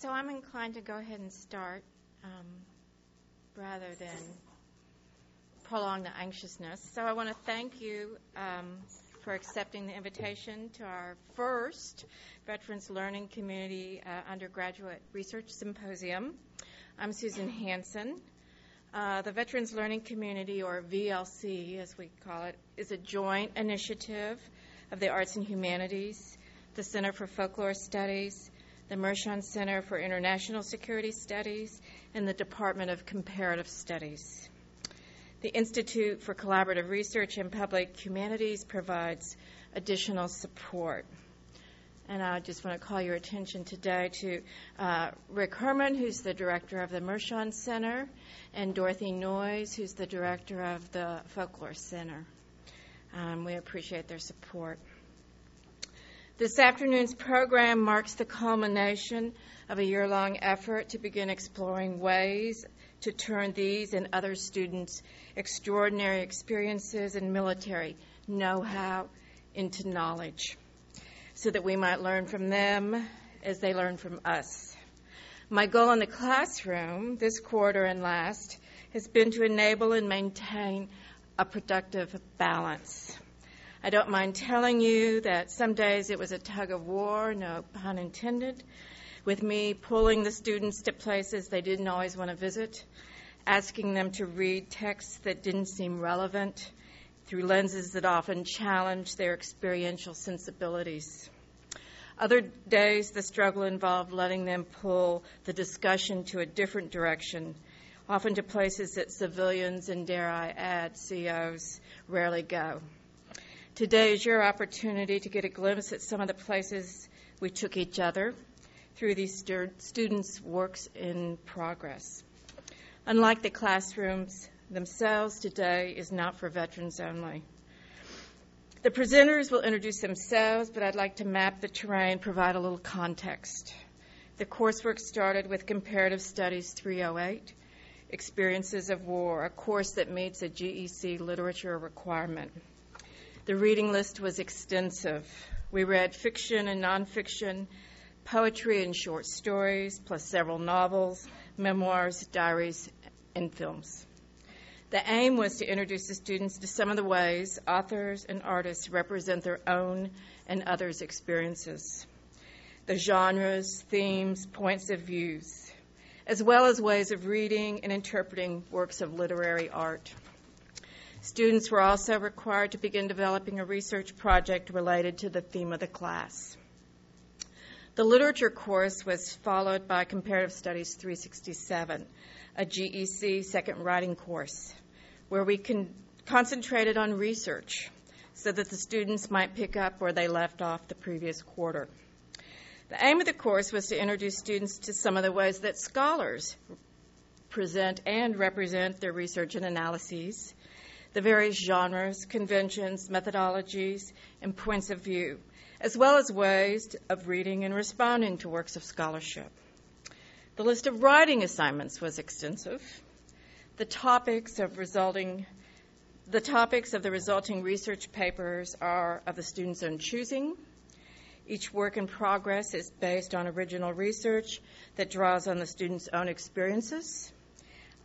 So I'm inclined to go ahead and start um, rather than prolong the anxiousness. So I want to thank you um, for accepting the invitation to our first Veterans Learning Community uh, Undergraduate Research Symposium. I'm Susan Hanson. Uh, the Veterans Learning Community, or VLC as we call it, is a joint initiative of the Arts and Humanities, the Center for Folklore Studies, the Mershon Center for International Security Studies, and the Department of Comparative Studies. The Institute for Collaborative Research in Public Humanities provides additional support. And I just want to call your attention today to uh, Rick Herrmann, who's the director of the Mershon Center, and Dorothy Noyes, who's the director of the Folklore Center. Um, we appreciate their support. This afternoon's program marks the culmination of a year long effort to begin exploring ways to turn these and other students' extraordinary experiences and military know how into knowledge so that we might learn from them as they learn from us. My goal in the classroom this quarter and last has been to enable and maintain a productive balance I don't mind telling you that some days it was a tug of war, no pun intended, with me pulling the students to places they didn't always want to visit, asking them to read texts that didn't seem relevant through lenses that often challenged their experiential sensibilities. Other days, the struggle involved letting them pull the discussion to a different direction, often to places that civilians and, dare I add, COs rarely go. Today is your opportunity to get a glimpse at some of the places we took each other through these students' works in progress. Unlike the classrooms themselves, today is not for veterans only. The presenters will introduce themselves, but I'd like to map the terrain, provide a little context. The coursework started with Comparative Studies 308, Experiences of War, a course that meets a GEC literature requirement. The reading list was extensive. We read fiction and nonfiction, poetry and short stories, plus several novels, memoirs, diaries, and films. The aim was to introduce the students to some of the ways authors and artists represent their own and others' experiences, the genres, themes, points of views, as well as ways of reading and interpreting works of literary art. Students were also required to begin developing a research project related to the theme of the class. The literature course was followed by Comparative Studies 367, a GEC second writing course, where we con- concentrated on research so that the students might pick up where they left off the previous quarter. The aim of the course was to introduce students to some of the ways that scholars present and represent their research and analyses the various genres, conventions, methodologies, and points of view, as well as ways of reading and responding to works of scholarship. The list of writing assignments was extensive. The topics of resulting the topics of the resulting research papers are of the student's own choosing. Each work in progress is based on original research that draws on the student's own experiences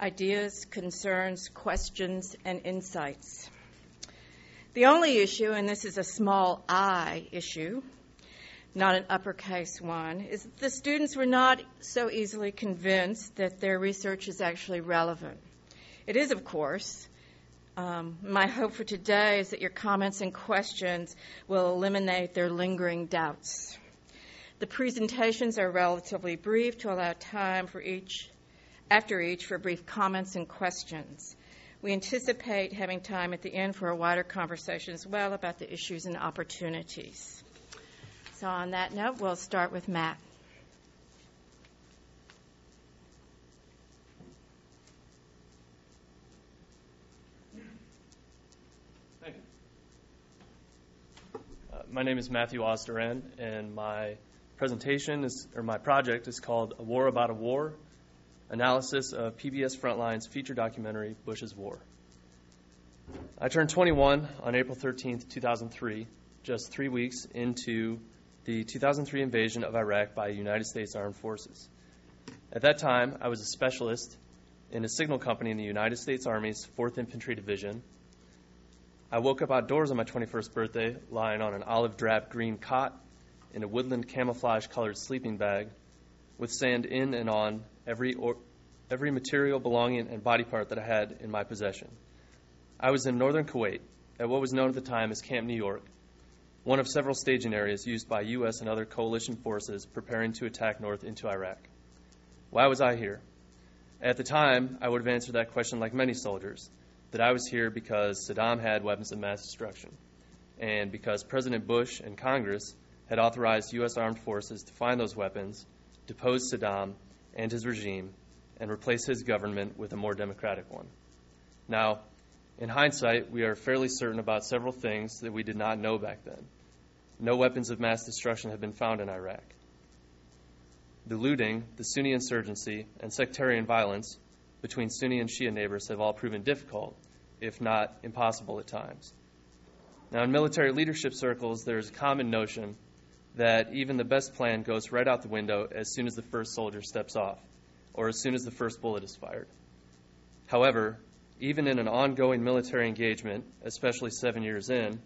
ideas, concerns, questions, and insights. The only issue, and this is a small i issue, not an uppercase one, is that the students were not so easily convinced that their research is actually relevant. It is, of course. Um, my hope for today is that your comments and questions will eliminate their lingering doubts. The presentations are relatively brief to allow time for each after each for brief comments and questions. We anticipate having time at the end for a wider conversation as well about the issues and opportunities. So, on that note, we'll start with Matt. Thank you. Uh, my name is Matthew Osterend, and my presentation is, or my project is called A War About a War analysis of PBS Frontline's feature documentary, Bush's War. I turned 21 on April 13, 2003, just three weeks into the 2003 invasion of Iraq by United States Armed Forces. At that time, I was a specialist in a signal company in the United States Army's 4th Infantry Division. I woke up outdoors on my 21st birthday, lying on an olive drab green cot in a woodland camouflage colored sleeping bag with sand in and on every, or, every material, belonging, and body part that I had in my possession. I was in northern Kuwait at what was known at the time as Camp New York, one of several staging areas used by U.S. and other coalition forces preparing to attack north into Iraq. Why was I here? At the time, I would have answered that question like many soldiers that I was here because Saddam had weapons of mass destruction, and because President Bush and Congress had authorized U.S. armed forces to find those weapons, depose Saddam and his regime, and replace his government with a more democratic one. Now, in hindsight, we are fairly certain about several things that we did not know back then. No weapons of mass destruction have been found in Iraq. The looting, the Sunni insurgency, and sectarian violence between Sunni and Shia neighbors have all proven difficult, if not impossible at times. Now, in military leadership circles, there is a common notion that even the best plan goes right out the window as soon as the first soldier steps off, or as soon as the first bullet is fired. However, even in an ongoing military engagement, especially seven years in,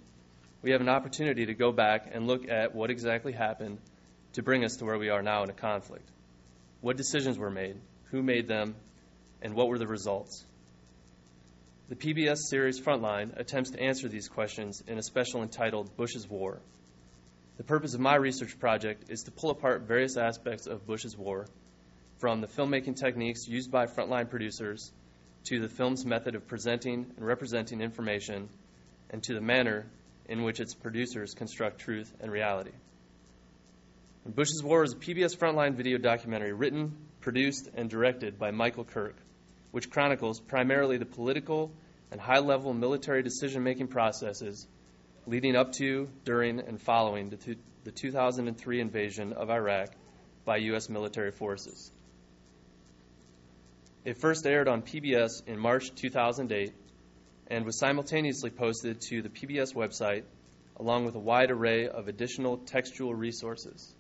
we have an opportunity to go back and look at what exactly happened to bring us to where we are now in a conflict. What decisions were made, who made them, and what were the results? The PBS series Frontline attempts to answer these questions in a special entitled Bush's War. The purpose of my research project is to pull apart various aspects of Bush's War, from the filmmaking techniques used by frontline producers to the film's method of presenting and representing information, and to the manner in which its producers construct truth and reality. And Bush's War is a PBS Frontline video documentary written, produced, and directed by Michael Kirk, which chronicles primarily the political and high level military decision making processes leading up to, during, and following the, the 2003 invasion of Iraq by U.S. military forces. It first aired on PBS in March 2008 and was simultaneously posted to the PBS website along with a wide array of additional textual resources.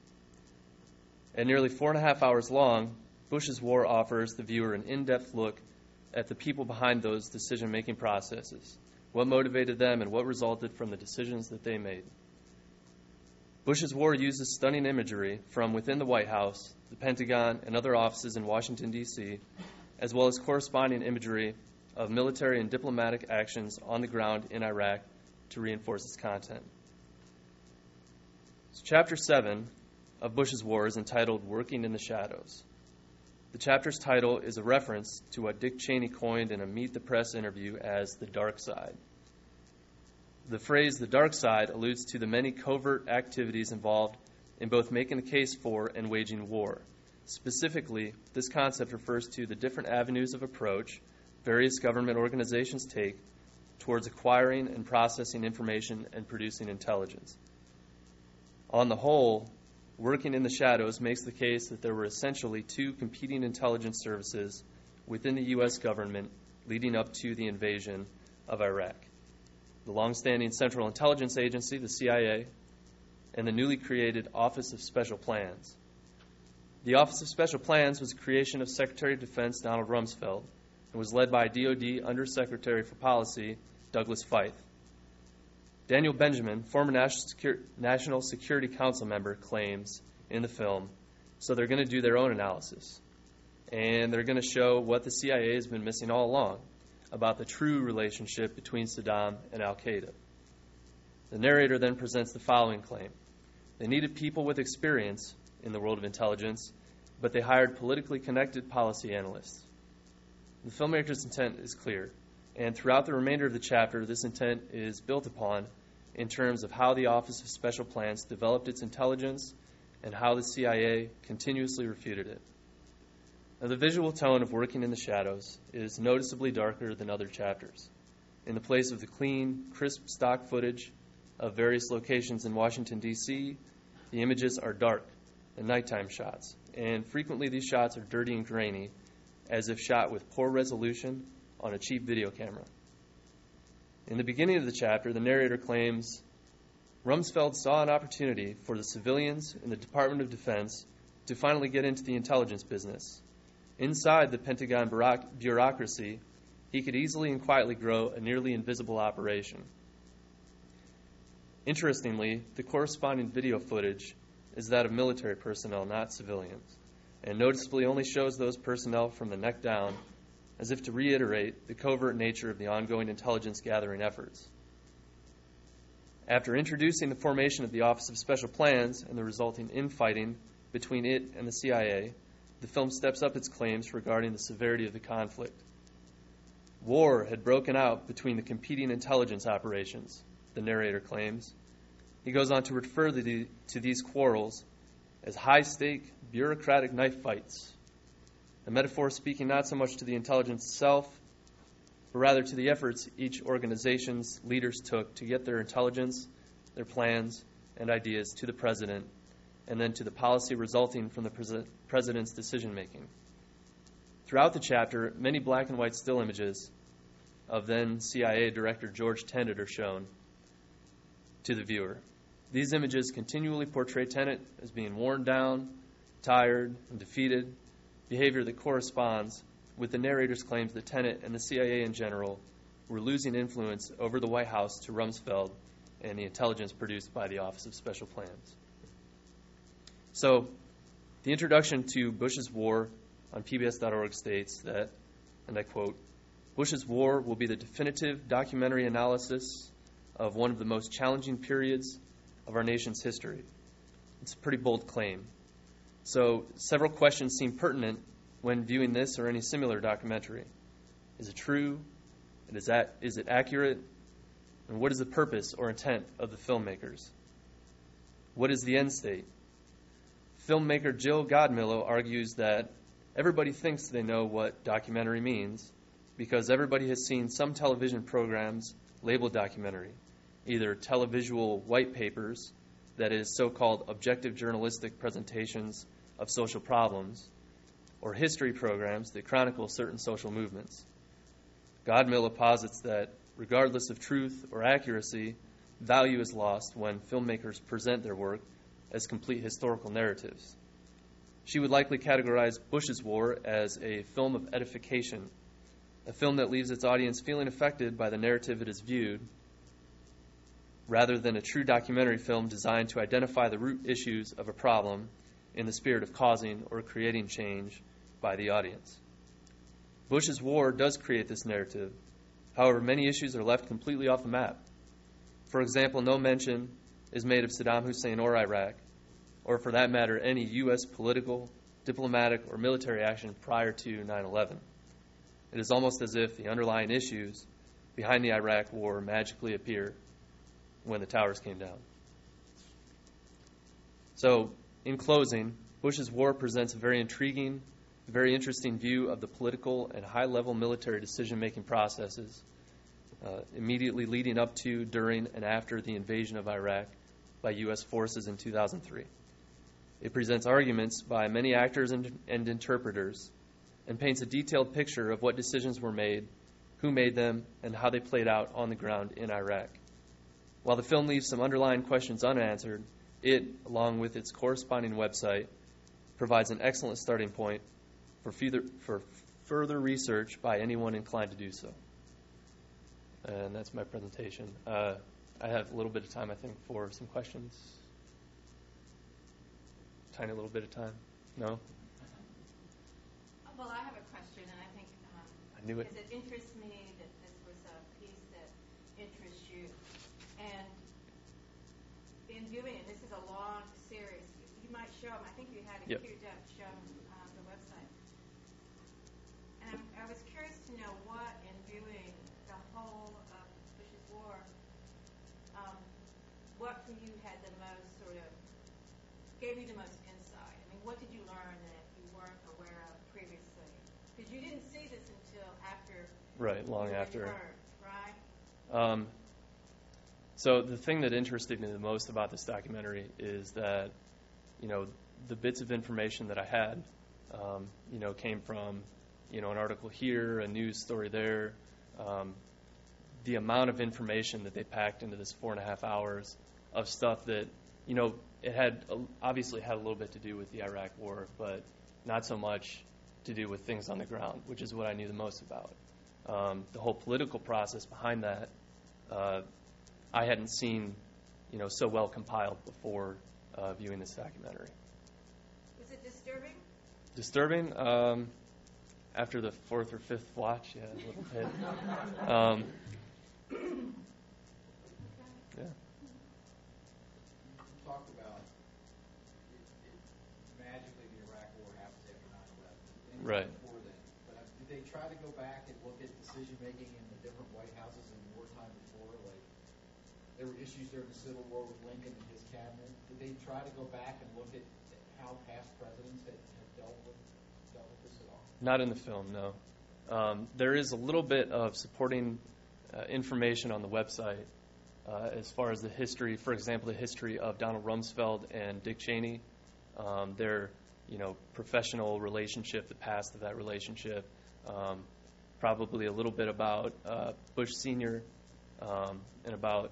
At nearly four and a half hours long, Bush's War offers the viewer an in depth look at the people behind those decision making processes, what motivated them, and what resulted from the decisions that they made. Bush's War uses stunning imagery from within the White House, the Pentagon, and other offices in Washington, D.C as well as corresponding imagery of military and diplomatic actions on the ground in Iraq to reinforce its content. So chapter 7 of Bush's War is entitled Working in the Shadows. The chapter's title is a reference to what Dick Cheney coined in a Meet the Press interview as the dark side. The phrase the dark side alludes to the many covert activities involved in both making the case for and waging war. Specifically, this concept refers to the different avenues of approach various government organizations take towards acquiring and processing information and producing intelligence. On the whole, working in the shadows makes the case that there were essentially two competing intelligence services within the U.S. government leading up to the invasion of Iraq the longstanding Central Intelligence Agency, the CIA, and the newly created Office of Special Plans. The Office of Special Plans was a creation of Secretary of Defense Donald Rumsfeld and was led by DoD Undersecretary for Policy Douglas Feith. Daniel Benjamin, former National Security Council member, claims in the film so they're going to do their own analysis. And they're going to show what the CIA has been missing all along about the true relationship between Saddam and Al Qaeda. The narrator then presents the following claim They needed people with experience in the world of intelligence, but they hired politically connected policy analysts. The filmmaker's intent is clear, and throughout the remainder of the chapter, this intent is built upon in terms of how the Office of Special Plans developed its intelligence and how the CIA continuously refuted it. Now, the visual tone of Working in the Shadows is noticeably darker than other chapters. In the place of the clean, crisp stock footage of various locations in Washington, D.C., the images are dark, and nighttime shots, and frequently these shots are dirty and grainy, as if shot with poor resolution on a cheap video camera. In the beginning of the chapter, the narrator claims Rumsfeld saw an opportunity for the civilians in the Department of Defense to finally get into the intelligence business, Inside the Pentagon bureaucracy, he could easily and quietly grow a nearly invisible operation. Interestingly, the corresponding video footage is that of military personnel, not civilians, and noticeably only shows those personnel from the neck down, as if to reiterate the covert nature of the ongoing intelligence gathering efforts. After introducing the formation of the Office of Special Plans and the resulting infighting between it and the CIA, the film steps up its claims regarding the severity of the conflict. War had broken out between the competing intelligence operations, the narrator claims. He goes on to refer the, to these quarrels as high stake bureaucratic knife fights, a metaphor speaking not so much to the intelligence itself, but rather to the efforts each organization's leaders took to get their intelligence, their plans, and ideas to the president, and then to the policy resulting from the president's decision making. Throughout the chapter, many black and white still images of then CIA Director George Tenet are shown to the viewer. These images continually portray Tenet as being worn down, tired, and defeated, behavior that corresponds with the narrator's claims that Tenet and the CIA in general were losing influence over the White House to Rumsfeld and the intelligence produced by the Office of Special Plans. So, the introduction to Bush's War on PBS.org states that, and I quote, Bush's War will be the definitive documentary analysis of one of the most challenging periods of our nation's history. It's a pretty bold claim. So, several questions seem pertinent when viewing this or any similar documentary. Is it true? Is, that, is it accurate? And what is the purpose or intent of the filmmakers? What is the end state? Filmmaker Jill Godmilow argues that everybody thinks they know what documentary means because everybody has seen some television programs labeled documentary, either televisual white papers, that is, so called objective journalistic presentations of social problems, or history programs that chronicle certain social movements. Godmilow posits that, regardless of truth or accuracy, value is lost when filmmakers present their work as complete historical narratives. She would likely categorize Bush's War as a film of edification a film that leaves its audience feeling affected by the narrative it has viewed, rather than a true documentary film designed to identify the root issues of a problem in the spirit of causing or creating change by the audience. Bush's war does create this narrative. However, many issues are left completely off the map. For example, no mention is made of Saddam Hussein or Iraq, or for that matter, any U.S. political, diplomatic, or military action prior to 9 11. It is almost as if the underlying issues behind the Iraq War magically appear when the towers came down. So, in closing, Bush's war presents a very intriguing, very interesting view of the political and high level military decision making processes uh, immediately leading up to, during, and after the invasion of Iraq by U.S. forces in 2003. It presents arguments by many actors and, and interpreters and paints a detailed picture of what decisions were made, who made them, and how they played out on the ground in Iraq. While the film leaves some underlying questions unanswered, it, along with its corresponding website, provides an excellent starting point for for further research by anyone inclined to do so. And that's my presentation. Uh, I have a little bit of time, I think, for some questions. Tiny little bit of time. No? Well, I have a question, and I think um, I knew it. because it interests me that this was a piece that interests you. And in viewing it, this is a long series. You might show them. I think you had a Yep. queued up show on um, the website. And I'm, I was curious to know what, in viewing the whole of Bush's War, um, what for you had the most sort of gave you the most insight. I mean, what did you learn that you weren't aware of previously? Because you didn't see this until after. Right, long after. Right? Um, so the thing that interested me the most about this documentary is that, you know, the bits of information that I had, um, you know, came from, you know, an article here, a news story there. Um, the amount of information that they packed into this four and a half hours of stuff that, you know, it had obviously had a little bit to do with the Iraq War, but not so much to do with things on the ground, which is what I knew the most about. Um, the whole political process behind that, uh, I hadn't seen, you know, so well compiled before uh, viewing this documentary. Was it disturbing? Disturbing. Um, after the fourth or fifth watch, yeah, a little bit. Um, yeah. You look at decision making in the different White Houses in wartime before? Like there were issues during the Civil War with Lincoln and his cabinet. Did they try to go back and look at how past presidents had, had dealt with dealt with this at all? Not in the film, no. Um, there is a little bit of supporting uh, information on the website uh, as far as the history, for example, the history of Donald Rumsfeld and Dick Cheney, um, their you know professional relationship, the past of that relationship, um, probably a little bit about uh, Bush Senior, um, and about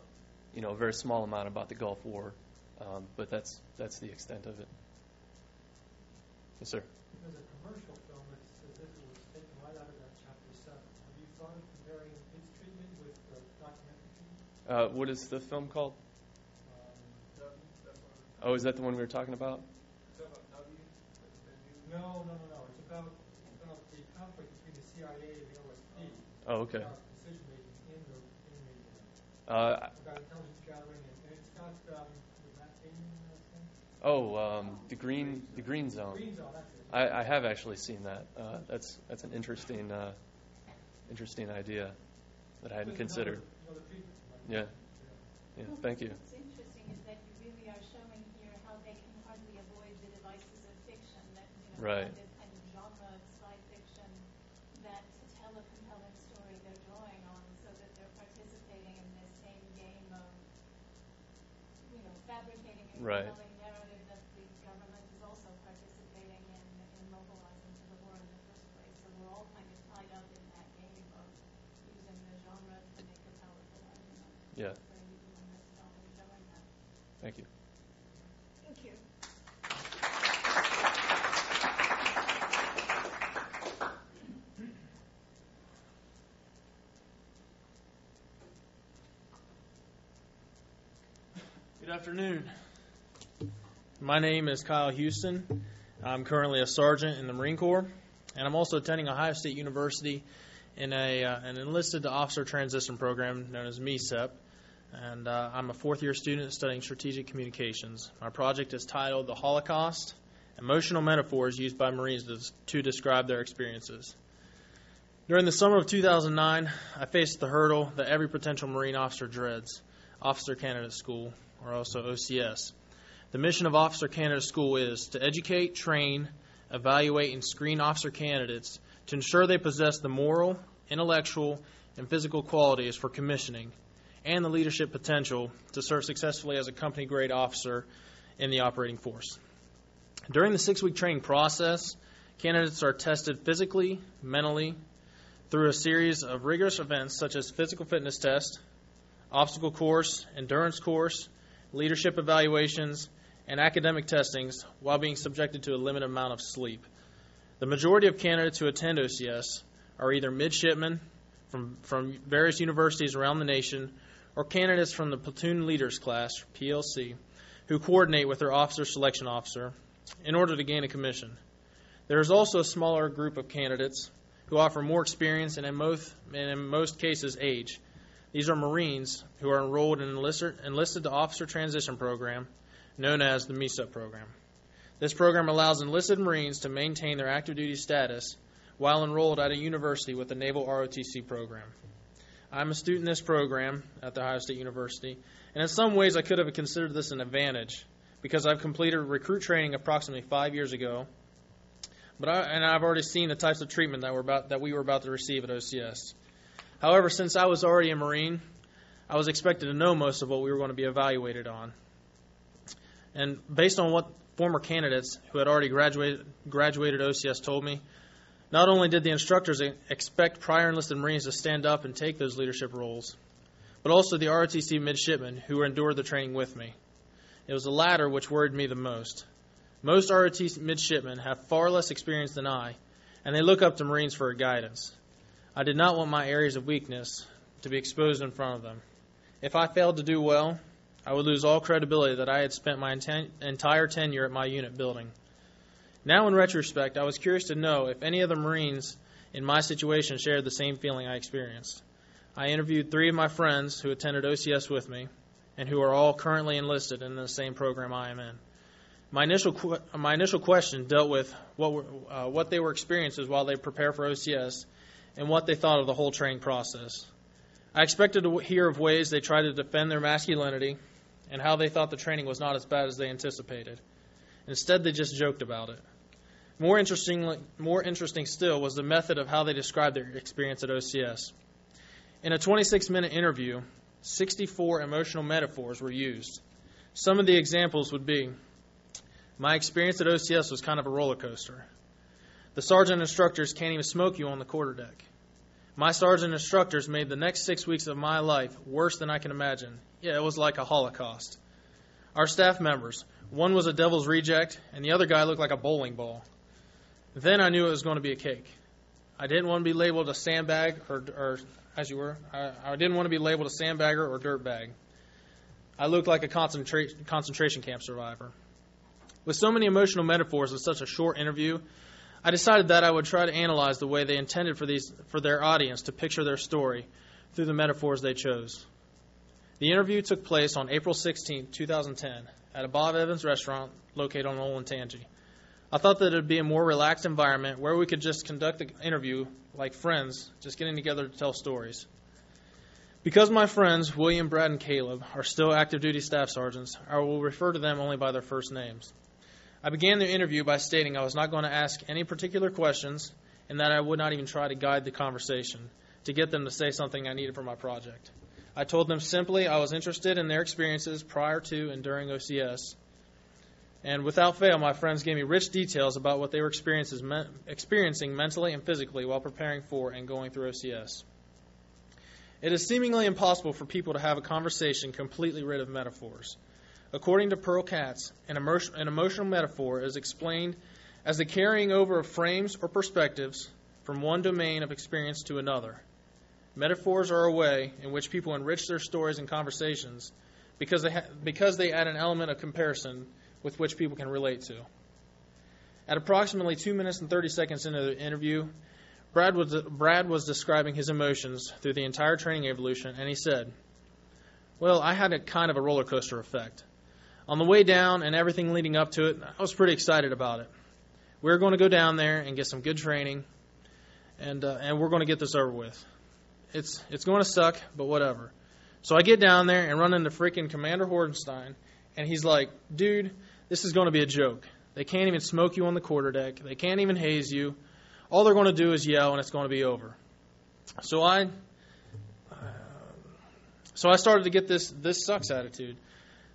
you know a very small amount about the Gulf War, um, but that's that's the extent of it. Yes, sir. A commercial film, it's as if it was taken right out of that chapter seven. Have you thought of comparing its treatment with the documentary? Uh, what is the film called? Um, Oh, is that the one we were talking about? No, no, no, no. It's about, about the conflict between the CIA and the. Oh, okay. About decision making in the, Uh, about intelligence gathering and, and it's got, um, was Matt Damon in that thing? oh, um, the green, the green zone. Green Zone, that's it. I, I have actually seen that. Uh, that's that's an interesting, uh, interesting idea that I hadn't considered. Another, another treatment. like Yeah. Yeah. Thank you. What's interesting is that you really are showing here how they can hardly avoid the devices of fiction, that, you know, Right. this kind of genre of spy fiction, that to tell a compelling story they're drawing on, so that they're participating in this same game of, you know, fabricating a Right. compelling narrative that the government is also participating in, in mobilizing for the war in the first place. So we're all kind of tied up in that game of using the genre to make a powerful argument. Yeah. So you doing this film and showing that. Thank you. Thank you. Good afternoon. My name is Kyle Houston. I'm currently a sergeant in the Marine Corps, and I'm also attending Ohio State University in a uh, an enlisted officer transition program known as MECEP. And uh, I'm a fourth year student studying strategic communications. My project is titled The Holocaust Emotional Metaphors Used by Marines to, to Describe Their Experiences. During the summer of 2009, I faced the hurdle that every potential Marine officer dreads Officer Candidate School, or also OCS. The mission of Officer Candidate School is to educate, train, evaluate, and screen officer candidates to ensure they possess the moral, intellectual, and physical qualities for commissioning and the leadership potential to serve successfully as a company grade officer in the operating force. During the six week training process, candidates are tested physically, mentally, through a series of rigorous events such as physical fitness test, obstacle course, endurance course, leadership evaluations, and academic testings while being subjected to a limited amount of sleep. The majority of candidates who attend OCS are either midshipmen from, from various universities around the nation or candidates from the platoon leaders class, PLC, who coordinate with their officer selection officer in order to gain a commission. There is also a smaller group of candidates who offer more experience and in most, and in most cases age. These are Marines who are enrolled in enlisted, enlisted to officer transition program known as the MECEP program. This program allows enlisted Marines to maintain their active duty status while enrolled at a university with the Naval ROTC program. I'm a student in this program at the Ohio State University, and in some ways I could have considered this an advantage because I've completed recruit training approximately five years ago, but I, and I've already seen the types of treatment that, we're about, that we were about to receive at OCS. However, since I was already a Marine, I was expected to know most of what we were going to be evaluated on. And based on what former candidates who had already graduated, graduated OCS told me, not only did the instructors expect prior enlisted Marines to stand up and take those leadership roles, but also the ROTC midshipmen who endured the training with me. It was the latter which worried me the most. Most ROTC midshipmen have far less experience than I, and they look up to Marines for guidance. I did not want my areas of weakness to be exposed in front of them. If I failed to do well, I would lose all credibility that I had spent my enten- entire tenure at my unit building. Now, in retrospect, I was curious to know if any of the Marines in my situation shared the same feeling I experienced. I interviewed three of my friends who attended OCS with me and who are all currently enlisted in the same program I am in. My initial qu- my initial question dealt with what were, uh, what they were experiences while they prepare for OCS and what they thought of the whole training process. I expected to hear of ways they tried to defend their masculinity and how they thought the training was not as bad as they anticipated. Instead, they just joked about it. More interesting, more interesting still was the method of how they described their experience at OCS. In a 26 minute interview, 64 emotional metaphors were used. Some of the examples would be My experience at OCS was kind of a roller coaster. The sergeant instructors can't even smoke you on the quarterdeck. My sergeant instructors made the next six weeks of my life worse than I can imagine. Yeah, it was like a holocaust. Our staff members, one was a devil's reject, and the other guy looked like a bowling ball. Then I knew it was going to be a cake. I didn't want to be labeled a sandbag or, or as you were, I, I didn't want to be labeled a sandbagger or dirtbag. I looked like a concentra- concentration camp survivor. With so many emotional metaphors in such a short interview, I decided that I would try to analyze the way they intended for these for their audience to picture their story through the metaphors they chose. The interview took place on April 16, 2010, at a Bob Evans restaurant located on Olentangy. I thought that it would be a more relaxed environment where we could just conduct the interview like friends, just getting together to tell stories. Because my friends, William, Brad, and Caleb, are still active duty staff sergeants, I will refer to them only by their first names. I began the interview by stating I was not going to ask any particular questions and that I would not even try to guide the conversation to get them to say something I needed for my project. I told them simply I was interested in their experiences prior to and during OCS. And without fail, my friends gave me rich details about what they were experiencing mentally and physically while preparing for and going through OCS. It is seemingly impossible for people to have a conversation completely rid of metaphors. According to Pearl Katz, an, emotion, an emotional metaphor is explained as the carrying over of frames or perspectives from one domain of experience to another. Metaphors are a way in which people enrich their stories and conversations because they, ha- because they add an element of comparison with which people can relate to. At approximately 2 minutes and 30 seconds into the interview, Brad was, Brad was describing his emotions through the entire training evolution, and he said, Well, I had a kind of a roller coaster effect. On the way down and everything leading up to it, I was pretty excited about it. We are going to go down there and get some good training, and uh, and we're going to get this over with. It's it's going to suck, but whatever. So I get down there and run into freaking Commander Hordenstein, and he's like, "Dude, this is going to be a joke. They can't even smoke you on the quarterdeck. They can't even haze you. All they're going to do is yell, and it's going to be over." So I, so I started to get this this sucks attitude.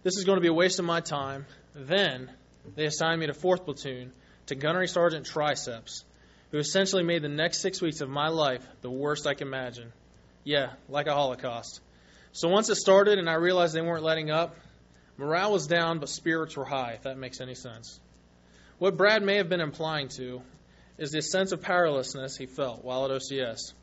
This is going to be a waste of my time. Then they assigned me to 4th Platoon to Gunnery Sergeant Triceps, who essentially made the next six weeks of my life the worst I can imagine. Yeah, like a Holocaust. So once it started and I realized they weren't letting up, morale was down, but spirits were high, if that makes any sense. What Brad may have been implying to is the sense of powerlessness he felt while at OCS.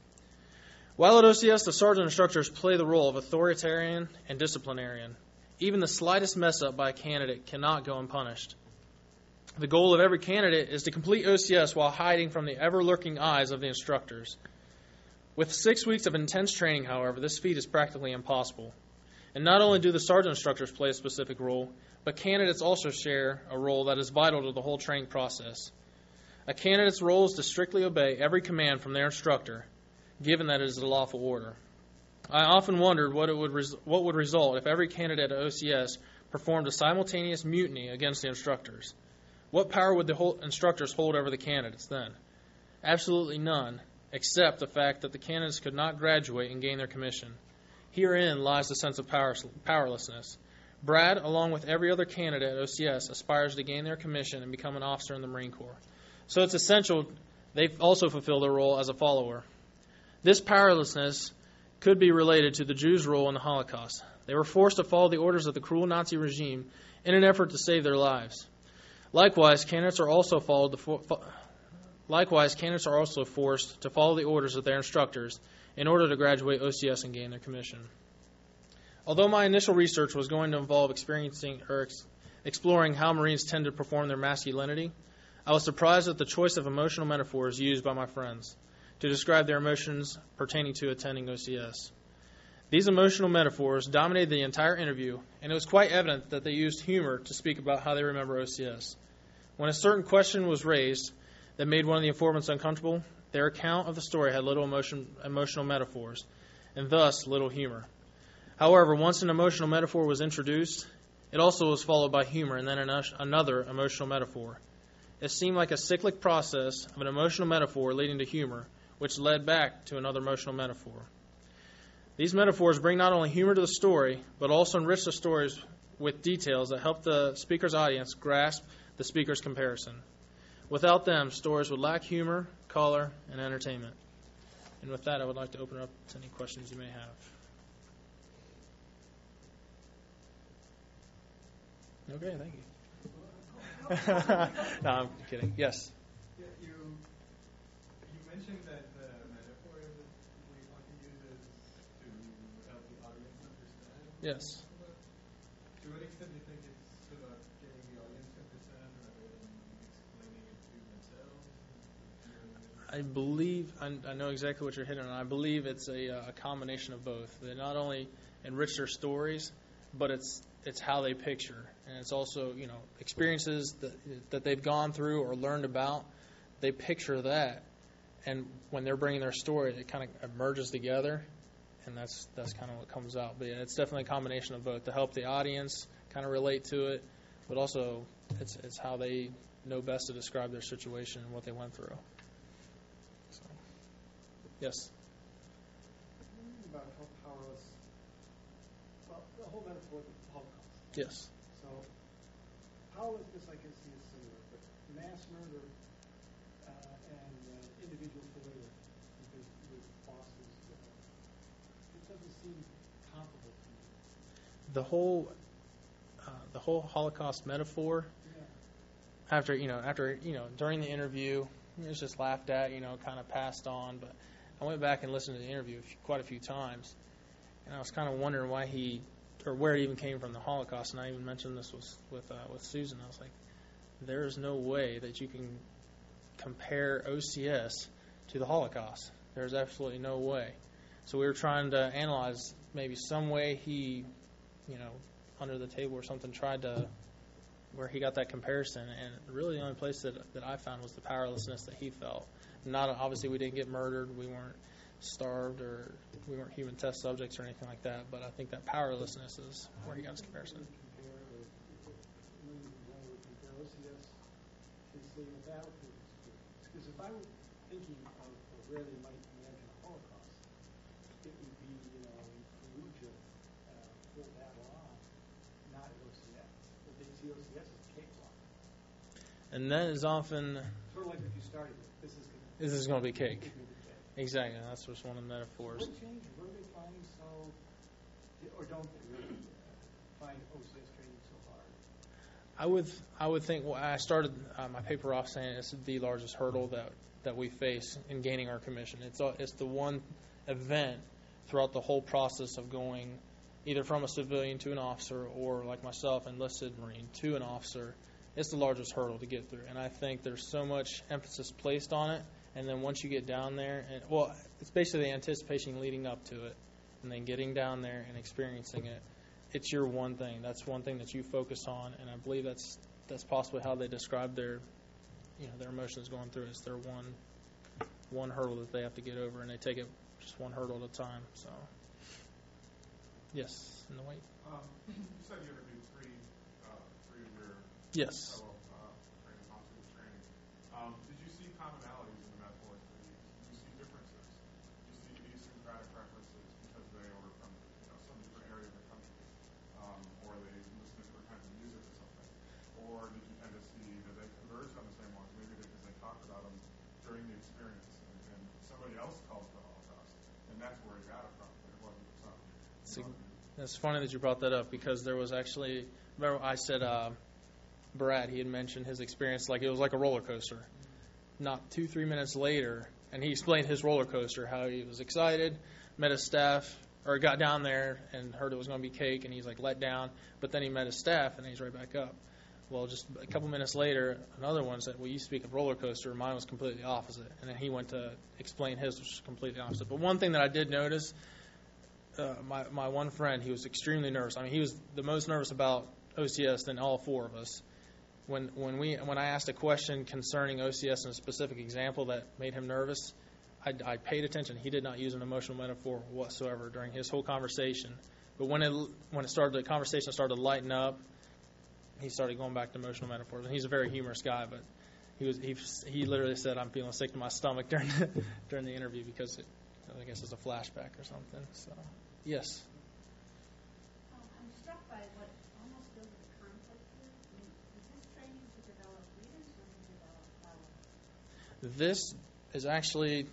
While at OCS, the sergeant instructors play the role of authoritarian and disciplinarian. Even the slightest mess up by a candidate cannot go unpunished. The goal of every candidate is to complete OCS while hiding from the ever lurking eyes of the instructors. With six weeks of intense training, however, this feat is practically impossible. And not only do the sergeant instructors play a specific role, but candidates also share a role that is vital to the whole training process. A candidate's role is to strictly obey every command from their instructor, given that it is a lawful order. I often wondered what, would res- what would result if every candidate at OCS performed a simultaneous mutiny against the instructors. What power would the instructors hold over the candidates then? Absolutely none, except the fact that the candidates could not graduate and gain their commission. Herein lies the sense of powerlessness. Brad, along with every other candidate at OCS, aspires to gain their commission and become an officer in the Marine Corps. So it's essential they also fulfill their role as a follower. This powerlessness could be related to the Jews' role in the Holocaust. They were forced to follow the orders of the cruel Nazi regime in an effort to save their lives. Likewise, candidates are also followed the Likewise, candidates are also forced to follow the orders of their instructors in order to graduate OCS and gain their commission. Although my initial research was going to involve experiencing or ex- exploring how Marines tend to perform their masculinity, I was surprised at the choice of emotional metaphors used by my friends to describe their emotions pertaining to attending OCS. These emotional metaphors dominated the entire interview, and it was quite evident that they used humor to speak about how they remember OCS. When a certain question was raised that made one of the informants uncomfortable, their account of the story had little emotion, emotional metaphors, and thus little humor. However, once an emotional metaphor was introduced, it also was followed by humor and then an, another emotional metaphor. It seemed like a cyclic process of an emotional metaphor leading to humor, which led back to another emotional metaphor. These metaphors bring not only humor to the story, but also enrich the stories with details that help the speaker's audience grasp the speaker's comparison. Without them, stores would lack humor, color, and entertainment. And with that, I would like to open it up to any questions you may have. Okay, thank you. no, I'm kidding. Yes. Yeah, you you mentioned that the metaphor that we want to use is to help the audience understand. Yes. To what extent do you think it's about getting the audience to understand rather than explaining it to themselves? I believe I, I know exactly what you're hitting on. I believe it's a, uh, a combination of both. They not only enrich their stories, but it's it's how they picture, and it's also you know experiences that that they've gone through or learned about. They picture that, and when they're bringing their story, it kind of merges together, and that's that's kind of what comes out. But yeah, it's definitely a combination of both to help the audience kind of relate to it, but also it's it's how they know best to describe their situation and what they went through. Yes. About how powerless, well, the whole metaphor of the Holocaust. Yes. So, powerlessness, I can see is similar, but mass murder uh, and uh, individual failure with, with bosses, uh, it doesn't seem comparable to me. The whole uh, the whole Holocaust metaphor Yeah. after you know after you know during the interview it was just laughed at you know kind of passed on but I went back and listened to the interview quite a few times and I was kind of wondering why he or where it even came from the Holocaust and I even mentioned this was with uh, with Susan. I was like there is no way that you can compare OCS to the Holocaust. There's absolutely no way. So we were trying to analyze maybe some way he you know under the table or something tried to where he got that comparison and really the only place that, that I found was the powerlessness that he felt not obviously we didn't get murdered we weren't starved or we weren't human test subjects or anything like that but I think that powerlessness is where he got his comparison. Because if I were thinking of where they might imagine a Holocaust, it would be, you know, in Fallujah, uh, battle on, not at OCS. But they see OCS as cakewalk. and that is often Sort of like if you started this is going to be cake this is gonna be cake. exactly that's just one of the metaphors What changed? What are they finding so, or don't they really uh, find OCS training so hard? I would I would think well I started uh, my paper off saying it's the largest hurdle that that we face in gaining our commission. It's it's the one event throughout the whole process of going either from a civilian to an officer or like myself enlisted marine to an officer. It's the largest hurdle to get through, and I think there's so much emphasis placed on it. And then once you get down there, and well, it's basically the anticipation leading up to it, and then getting down there and experiencing it it's your one thing. That's one thing that you focus on, and I believe that's that's possibly how they describe their, you know, their emotions going through. It's their one one hurdle that they have to get over, and they take it just one hurdle at a time. So, yes, in the white. Um, you said you interviewed three, uh, three of your Yes. fellow, uh, training officers in training. Um, did you see commonalities in the metaphors for these? Did you see differences? Did you see idiosyncratic references because they were from, you know, some different area of the country? Um, or they listened to different kinds of music or something? Or did you tend to see that they converged on the same ones, maybe because they talked about them during the experience and, and somebody else called it the Holocaust, and that's where he got it from, but it wasn't some. It's, it's funny that you brought that up because there was actually remember I said uh, Brad he had mentioned his experience like it was like a roller coaster, not two, three minutes later, and he explained his roller coaster, how he was excited, met his staff, or got down there and heard it was going to be cake, and he's like let down. But then he met his staff, and he's right back up. Well, just a couple minutes later, another one said, "Well, you speak of roller coaster. Mine was completely opposite." And then he went to explain his, which was completely opposite. But one thing that I did notice, uh, my my one friend, he was extremely nervous. I mean, he was the most nervous about OCS than all four of us. When when we when I asked a question concerning OCS and a specific example that made him nervous, I, I paid attention. He did not use an emotional metaphor whatsoever during his whole conversation. But when it when it started, the conversation started to lighten up. He started going back to emotional metaphors, and he's a very humorous guy. But he was he he literally said, "I'm feeling sick to my stomach" during the, during the interview because it, I guess it's a flashback or something. So yes, um, I'm struck by what almost feels like conflict here. I this training to develop leaders or to develop followers? this is actually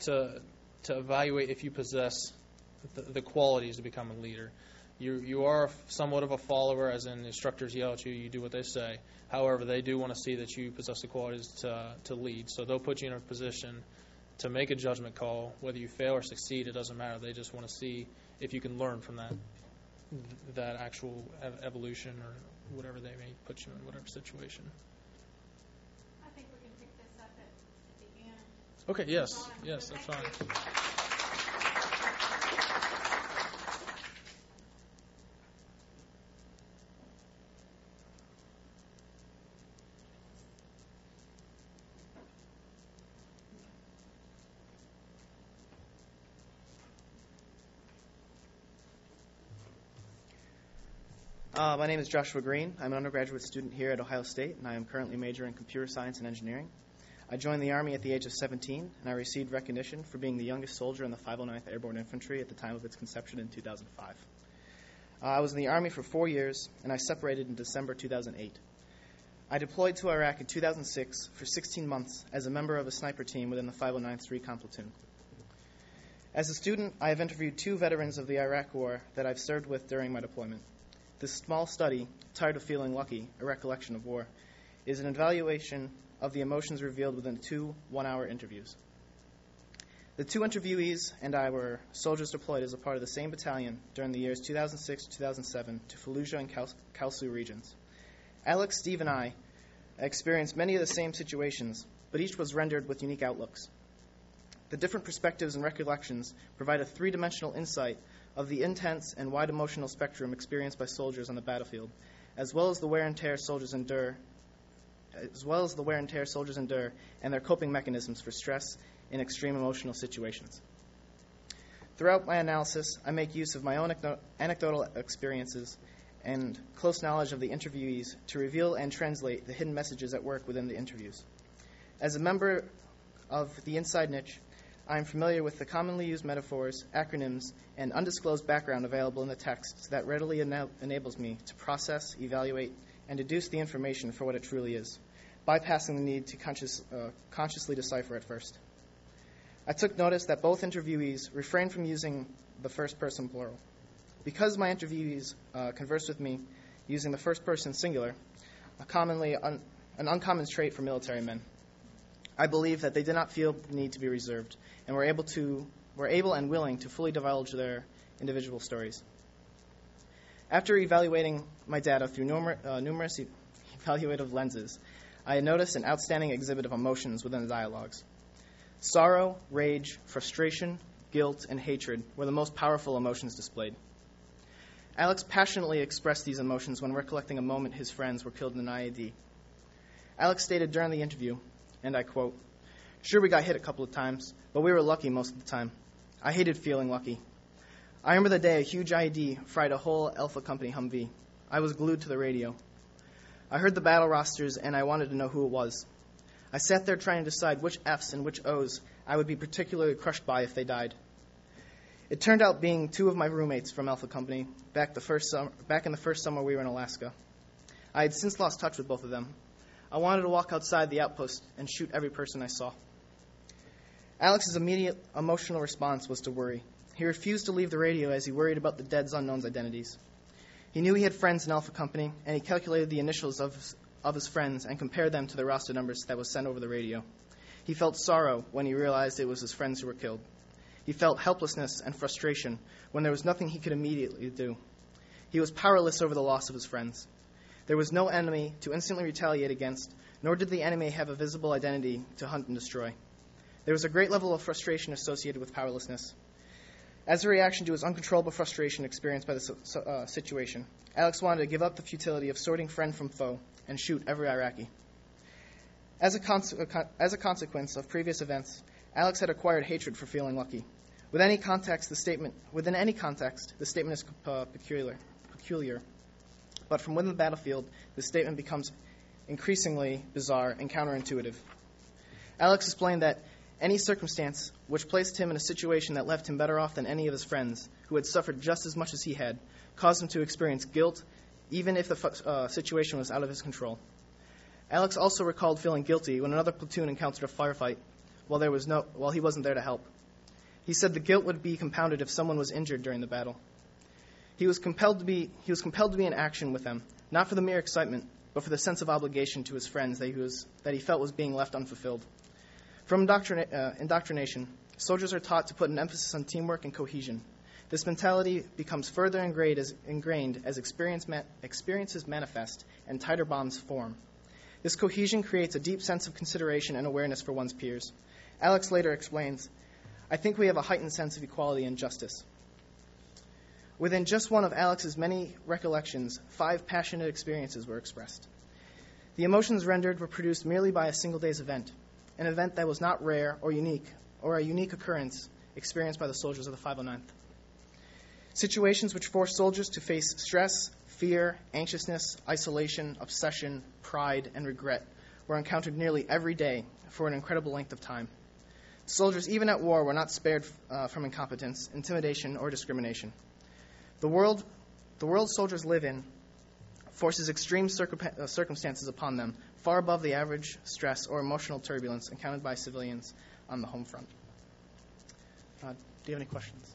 to to evaluate if you possess the, the qualities to become a leader. You you are somewhat of a follower, as in instructors yell at you, you do what they say. However, they do want to see that you possess the qualities to to lead. So they'll put you in a position to make a judgment call. Whether you fail or succeed, it doesn't matter. They just want to see if you can learn from that that actual ev- evolution or whatever they may put you in whatever situation. I think we can pick this up at, at the end. Okay. Yes. Yes. That's fine. Uh, my name is Joshua Green. I'm an undergraduate student here at Ohio State, and I am currently majoring in computer science and engineering. I joined the Army at the age of 17, and I received recognition for being the youngest soldier in the 509th Airborne Infantry at the time of its conception in 2005. Uh, I was in the Army for four years, and I separated in December 2008. I deployed to Iraq in 2006 for 16 months as a member of a sniper team within the 509th Recon Platoon. As a student, I have interviewed two veterans of the Iraq War that I've served with during my deployment. This small study, Tired of Feeling Lucky, A Recollection of War, is an evaluation of the emotions revealed within two one hour interviews. The two interviewees and I were soldiers deployed as a part of the same battalion during the years 2006 to 2007 to Fallujah and Kal- Kalsu regions. Alex, Steve, and I experienced many of the same situations, but each was rendered with unique outlooks. The different perspectives and recollections provide a three dimensional insight of the intense and wide emotional spectrum experienced by soldiers on the battlefield, as well as the wear and tear soldiers endure, as well as the wear and tear soldiers endure and their coping mechanisms for stress in extreme emotional situations. Throughout my analysis, I make use of my own anecdotal experiences and close knowledge of the interviewees to reveal and translate the hidden messages at work within the interviews. As a member of the Inside Niche, I am familiar with the commonly used metaphors, acronyms, and undisclosed background available in the text so that readily ena- enables me to process, evaluate, and deduce the information for what it truly is, bypassing the need to conscious, uh, consciously decipher at first. I took notice that both interviewees refrained from using the first person plural. Because my interviewees uh, conversed with me using the first person singular, a commonly un- an uncommon trait for military men, I believe that they did not feel the need to be reserved and were able to were able and willing to fully divulge their individual stories. After evaluating my data through numer- uh, numerous e- evaluative lenses, I noticed an outstanding exhibit of emotions within the dialogues. Sorrow, rage, frustration, guilt, and hatred were the most powerful emotions displayed. Alex passionately expressed these emotions when recollecting a moment his friends were killed in an IED. Alex stated during the interview, and I quote, Sure, we got hit a couple of times, but we were lucky most of the time. I hated feeling lucky. I remember the day a huge IED fried a whole Alpha Company Humvee. I was glued to the radio. I heard the battle rosters and I wanted to know who it was. I sat there trying to decide which F's and which O's I would be particularly crushed by if they died. It turned out being two of my roommates from Alpha Company back, the first summer, back in the first summer we were in Alaska. I had since lost touch with both of them. I wanted to walk outside the outpost and shoot every person I saw. Alex's immediate emotional response was to worry. He refused to leave the radio as he worried about the dead's unknown's identities. He knew he had friends in Alpha Company, and he calculated the initials of, of his friends and compared them to the roster numbers that was sent over the radio. He felt sorrow when he realized it was his friends who were killed. He felt helplessness and frustration when there was nothing he could immediately do. He was powerless over the loss of his friends. There was no enemy to instantly retaliate against, nor did the enemy have a visible identity to hunt and destroy. There was a great level of frustration associated with powerlessness. As a reaction to his uncontrollable frustration experienced by the uh, situation, Alex wanted to give up the futility of sorting friend from foe and shoot every Iraqi. As a, con- as a consequence of previous events, Alex had acquired hatred for feeling lucky. With any context, the statement, within any context, the statement is uh, peculiar, peculiar. But from within the battlefield, the statement becomes increasingly bizarre and counterintuitive. Alex explained that any circumstance which placed him in a situation that left him better off than any of his friends, who had suffered just as much as he had, caused him to experience guilt, even if the uh, situation was out of his control. Alex also recalled feeling guilty when another platoon encountered a firefight while, there was no, while he wasn't there to help. He said the guilt would be compounded if someone was injured during the battle. He was compelled to be, he was compelled to be in action with them, not for the mere excitement, but for the sense of obligation to his friends that he, was, that he felt was being left unfulfilled. From indoctrina- uh, indoctrination, soldiers are taught to put an emphasis on teamwork and cohesion. This mentality becomes further ingrained as, ingrained as experience ma- experiences manifest and tighter bonds form. This cohesion creates a deep sense of consideration and awareness for one's peers. Alex later explains I think we have a heightened sense of equality and justice. Within just one of Alex's many recollections, five passionate experiences were expressed. The emotions rendered were produced merely by a single day's event, an event that was not rare or unique, or a unique occurrence experienced by the soldiers of the 509th. Situations which forced soldiers to face stress, fear, anxiousness, isolation, obsession, pride, and regret were encountered nearly every day for an incredible length of time. Soldiers, even at war, were not spared uh, from incompetence, intimidation, or discrimination. The world, the world soldiers live in forces extreme uh, circumstances upon them, far above the average stress or emotional turbulence encountered by civilians on the home front. Uh, do you have any questions?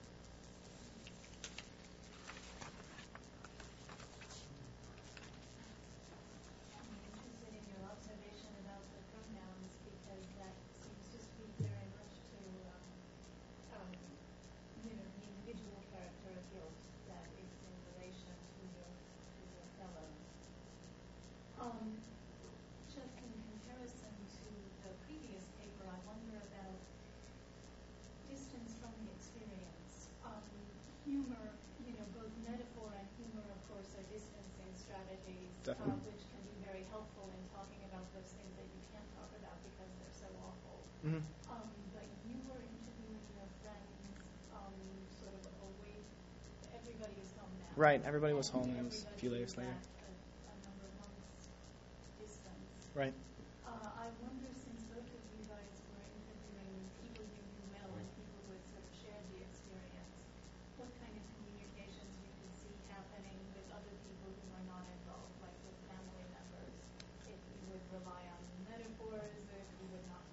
Definitely. Uh, which can be very helpful in talking about those things that you can't talk about because they're so awful. Mm-hmm. Um, but you were interviewing your friends um, sort of away. Everybody is home now. Right. Everybody was home. And it was a few days later. A, a number of months distance. Right. Uh, I wonder, since both of you guys were interviewing people you knew well and people who had sort of shared the experience, what kind of communications you could see happening with other people who are not involved, like with family members, if you would rely on metaphors, if you would not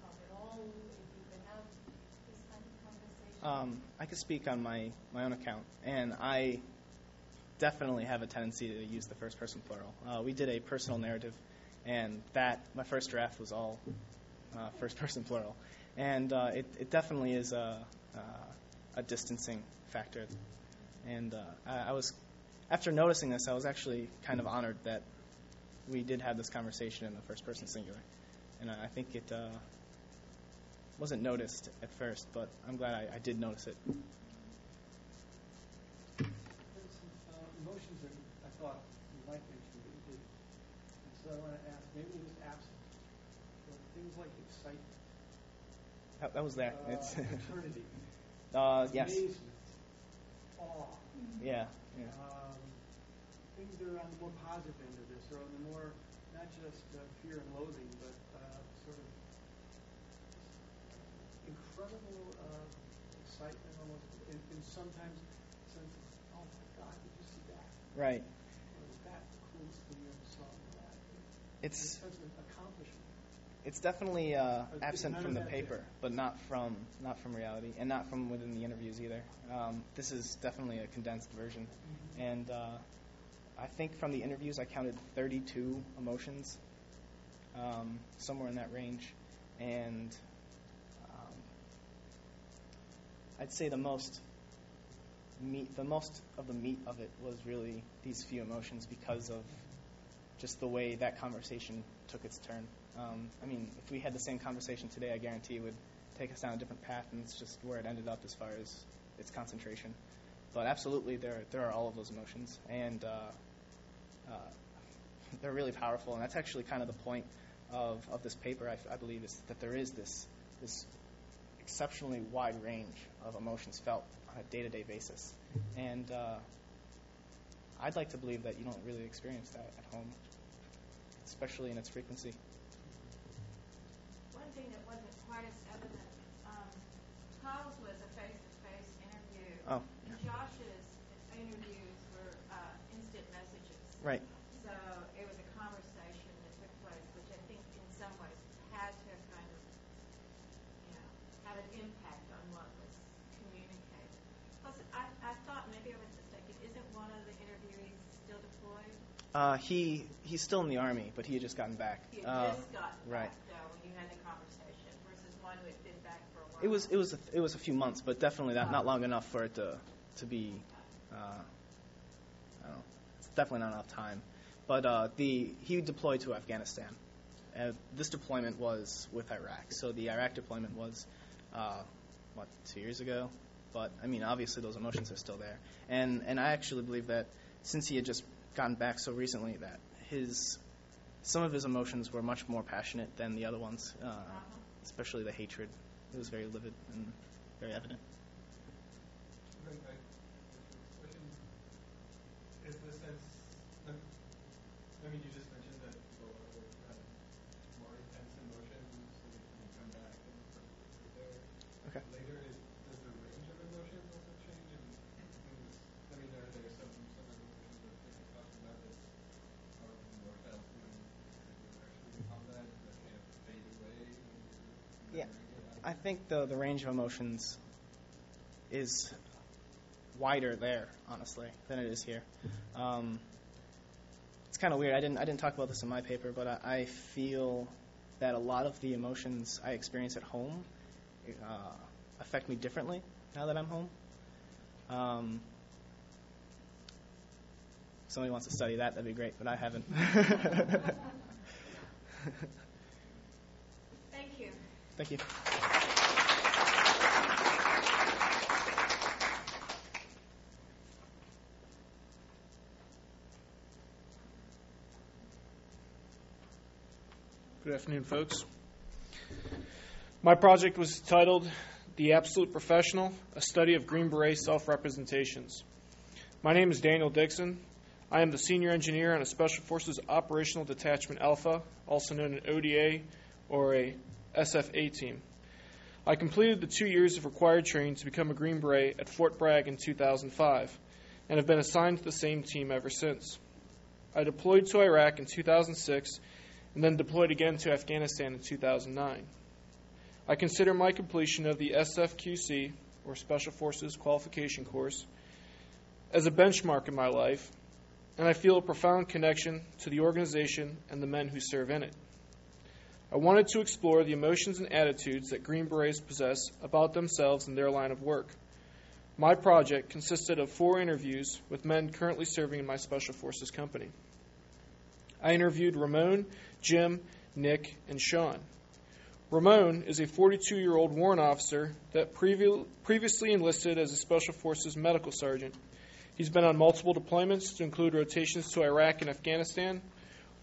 talk at all, if you could have this kind of conversation. Um, I could speak on my, my own account, and I definitely have a tendency to use the first person plural. Uh, we did a personal narrative and that my first draft was all uh, first person plural, and uh, it, it definitely is a, uh, a distancing factor. And uh, I, I was after noticing this, I was actually kind of honored that we did have this conversation in the first person singular, and I, I think it uh, wasn't noticed at first, but I'm glad I, I did notice it. There's some uh, emotions that I thought you might mention, but you didn't. And so I want to ask, maybe it was absent, but things like excitement, That, that was there. uh, It's eternity, uh, yes, amazement, awe, yeah, yeah. um, things that are on the more positive end of this, or on the more, not just uh, fear and loathing, but uh, sort of incredible uh, excitement almost, and, and sometimes sense of, oh my God, did you see that? Right. Or was that the coolest thing you ever saw in your life? It's a sense of accomplishment. It's definitely uh, absent from the paper, but not from not from reality, and not from within the interviews either. Um, this is definitely a condensed version, and uh, I think from the interviews I counted 32 emotions, um, somewhere in that range, and I'd say the most meat, the most of the meat of it was really these few emotions because of just the way that conversation took its turn. Um, I mean, if we had the same conversation today, I guarantee it would take us down a different path, and it's just where it ended up as far as its concentration. But absolutely, there there are all of those emotions, and uh, uh, they're really powerful. And that's actually kind of the point of, of this paper, I, I believe, is that there is this this exceptionally wide range of emotions felt on a day-to-day basis. And uh, I'd like to believe that you don't really experience that at home, especially in its frequency. One thing that wasn't quite as evident, um, Kyle's was a face-to-face interview. Oh, Josh's interviews were uh, instant messages. right. So it was a conversation that took place, which I think in some ways had to kind of, you know, have an impact on what was communicated. Plus, I, I thought, maybe I was mistaken, isn't one of the interviewees still deployed? Uh, he he's still in the army, but he had just gotten back. He Uh, just gotten right. back, though, when you had the conversation, versus one who had been back for a while. It was it was a, it was a few months, but definitely not, not long enough for it to to be. Uh, I don't know. It's definitely not enough time. But uh, the he deployed to Afghanistan. Uh, this deployment was with Iraq, so the Iraq deployment was uh, what two years ago. But I mean, obviously those emotions are still there, and and I actually believe that since he had just gotten back so recently, that his some of his emotions were much more passionate than the other ones, uh, especially the hatred. It was very livid and very evident. Is just mentioned that people are, have more intense emotions, so they can come back and sort of sit there. Okay. Later, is, does the range of emotions also change? And, and this, I mean, are there some, some emotions that they can talk about that are more felt when you're actually in combat that can't fade away when you're Yeah. remembering it? I think the the range of emotions is wider there, honestly, than it is here. Um, it's kind of weird. I didn't I didn't talk about this in my paper, but I, I feel that a lot of the emotions I experience at home uh, affect me differently now that I'm home. Um, if somebody wants to study that, that'd be great, but I haven't. Thank you. Thank you. Good afternoon, folks. My project was titled The Absolute Professional A Study of Green Beret Self Representations. My name is Daniel Dixon. I am the senior engineer on a Special Forces Operational Detachment Alpha, also known as ODA or a SFA team. I completed the two years of required training to become a Green Beret at Fort Bragg in 2005 and have been assigned to the same team ever since. I deployed to Iraq in 2006 and then deployed again to Afghanistan in 2009. I consider my completion of the SFQC, or Special Forces Qualification Course, as a benchmark in my life, and I feel a profound connection to the organization and the men who serve in it. I wanted to explore the emotions and attitudes that Green Berets possess about themselves and their line of work. My project consisted of four interviews with men currently serving in my Special Forces company. I interviewed Ramon, Jim, Nick, and Sean. Ramon is a 42 year old warrant officer that previ- previously enlisted as a Special Forces medical sergeant. He's been on multiple deployments to include rotations to Iraq and Afghanistan.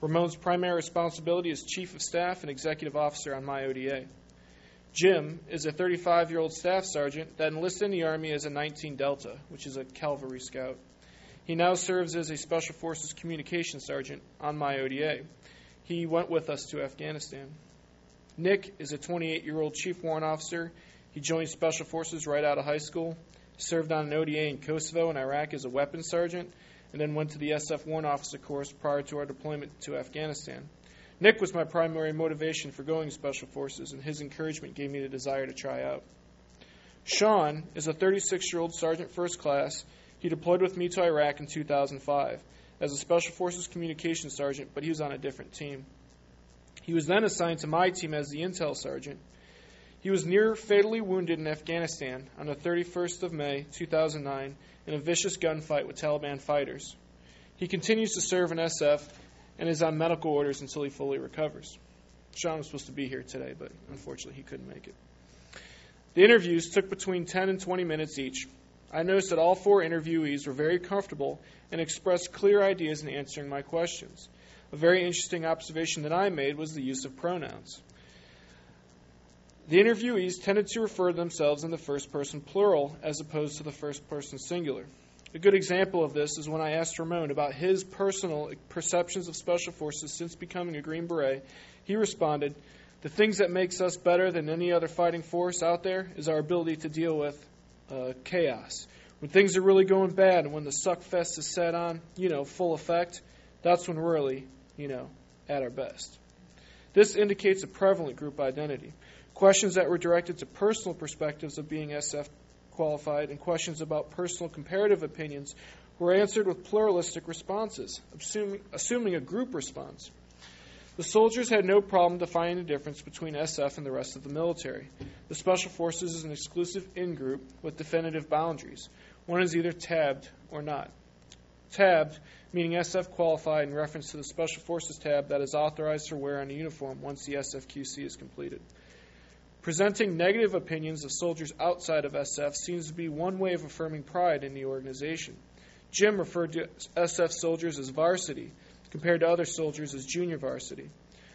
Ramon's primary responsibility is Chief of Staff and Executive Officer on my ODA. Jim is a 35 year old staff sergeant that enlisted in the Army as a 19 Delta, which is a cavalry scout. He now serves as a Special Forces Communication Sergeant on my ODA. He went with us to Afghanistan. Nick is a 28 year old Chief Warrant Officer. He joined Special Forces right out of high school, served on an ODA in Kosovo and Iraq as a weapons sergeant, and then went to the SF Warrant Officer course prior to our deployment to Afghanistan. Nick was my primary motivation for going to Special Forces, and his encouragement gave me the desire to try out. Sean is a 36 year old Sergeant First Class. He deployed with me to Iraq in 2005 as a Special Forces Communications Sergeant, but he was on a different team. He was then assigned to my team as the Intel Sergeant. He was near fatally wounded in Afghanistan on the 31st of May 2009 in a vicious gunfight with Taliban fighters. He continues to serve in SF and is on medical orders until he fully recovers. Sean was supposed to be here today, but unfortunately he couldn't make it. The interviews took between 10 and 20 minutes each. I noticed that all four interviewees were very comfortable and expressed clear ideas in answering my questions. A very interesting observation that I made was the use of pronouns. The interviewees tended to refer to themselves in the first person plural as opposed to the first person singular. A good example of this is when I asked Ramon about his personal perceptions of Special Forces since becoming a Green Beret. He responded, The things that makes us better than any other fighting force out there is our ability to deal with uh, chaos. When things are really going bad and when the suck fest is set on, you know, full effect, that's when we're really, you know, at our best. This indicates a prevalent group identity. Questions that were directed to personal perspectives of being SF qualified and questions about personal comparative opinions were answered with pluralistic responses, assuming, assuming a group response. The soldiers had no problem defining the difference between SF and the rest of the military. The Special Forces is an exclusive in group with definitive boundaries. One is either tabbed or not. Tabbed, meaning SF qualified in reference to the Special Forces tab that is authorized for wear on a uniform once the SFQC is completed. Presenting negative opinions of soldiers outside of SF seems to be one way of affirming pride in the organization. Jim referred to SF soldiers as varsity, compared to other soldiers as junior varsity.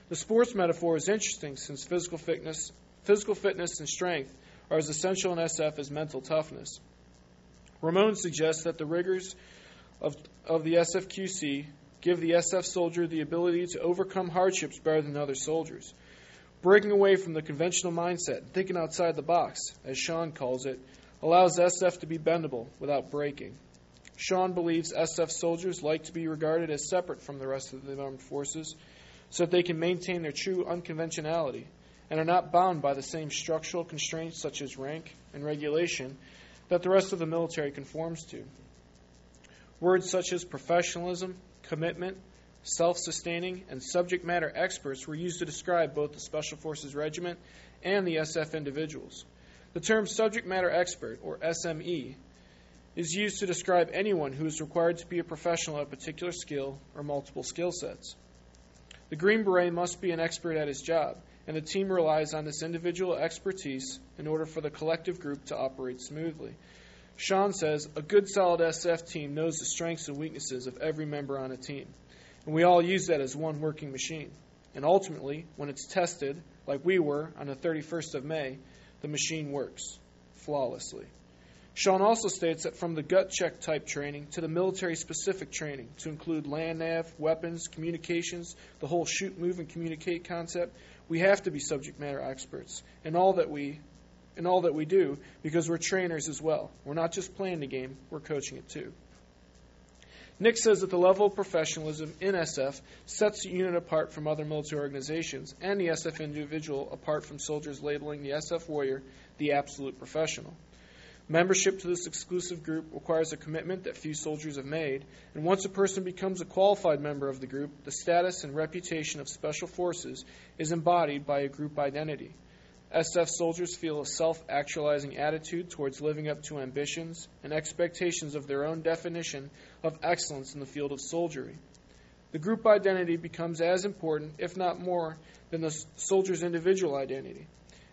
The sports metaphor is interesting since physical fitness, physical fitness and strength are as essential in SF as mental toughness. Ramon suggests that the rigors of, of the SFQC give the SF soldier the ability to overcome hardships better than other soldiers. Breaking away from the conventional mindset, and thinking outside the box, as Sean calls it, allows SF to be bendable without breaking. Sean believes SF soldiers like to be regarded as separate from the rest of the armed forces so that they can maintain their true unconventionality and are not bound by the same structural constraints such as rank and regulation that the rest of the military conforms to. Words such as professionalism, commitment, self sustaining, and subject matter experts were used to describe both the Special Forces Regiment and the SF individuals. The term subject matter expert, or SME, is used to describe anyone who is required to be a professional at a particular skill or multiple skill sets. The Green Beret must be an expert at his job, and the team relies on this individual expertise in order for the collective group to operate smoothly. Sean says a good solid SF team knows the strengths and weaknesses of every member on a team. And we all use that as one working machine. And ultimately, when it's tested, like we were on the 31st of May, the machine works flawlessly. Sean also states that from the gut check type training to the military specific training, to include land nav, weapons, communications, the whole shoot, move, and communicate concept, we have to be subject matter experts in all that we in all that we do because we're trainers as well. We're not just playing the game, we're coaching it too. Nick says that the level of professionalism in SF sets the unit apart from other military organizations and the SF individual apart from soldiers labeling the SF warrior the absolute professional. Membership to this exclusive group requires a commitment that few soldiers have made, and once a person becomes a qualified member of the group, the status and reputation of Special Forces is embodied by a group identity. SF soldiers feel a self actualizing attitude towards living up to ambitions and expectations of their own definition of excellence in the field of soldiery. The group identity becomes as important, if not more, than the soldier's individual identity,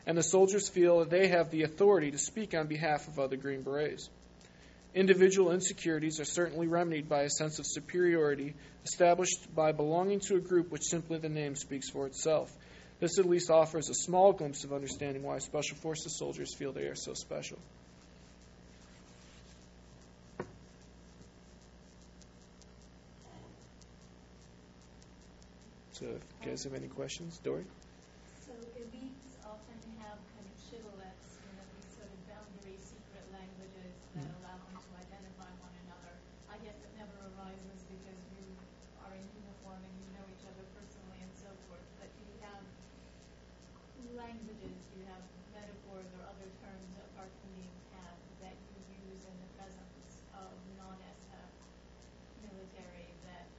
and the soldiers feel that they have the authority to speak on behalf of other Green Berets. Individual insecurities are certainly remedied by a sense of superiority established by belonging to a group which simply the name speaks for itself this at least offers a small glimpse of understanding why Special Forces soldiers feel they are so special. So, if you guys have any questions, Dory? So elites often have kind of shibboleths, you know, these sort of boundary secret languages that Mm-hmm. allow them to identify one another. I guess it never arises because you are in uniform and you know each other personally and so forth. But do you have languages, do you have metaphors or other terms apart from being tab that you use in the presence of non-SF military that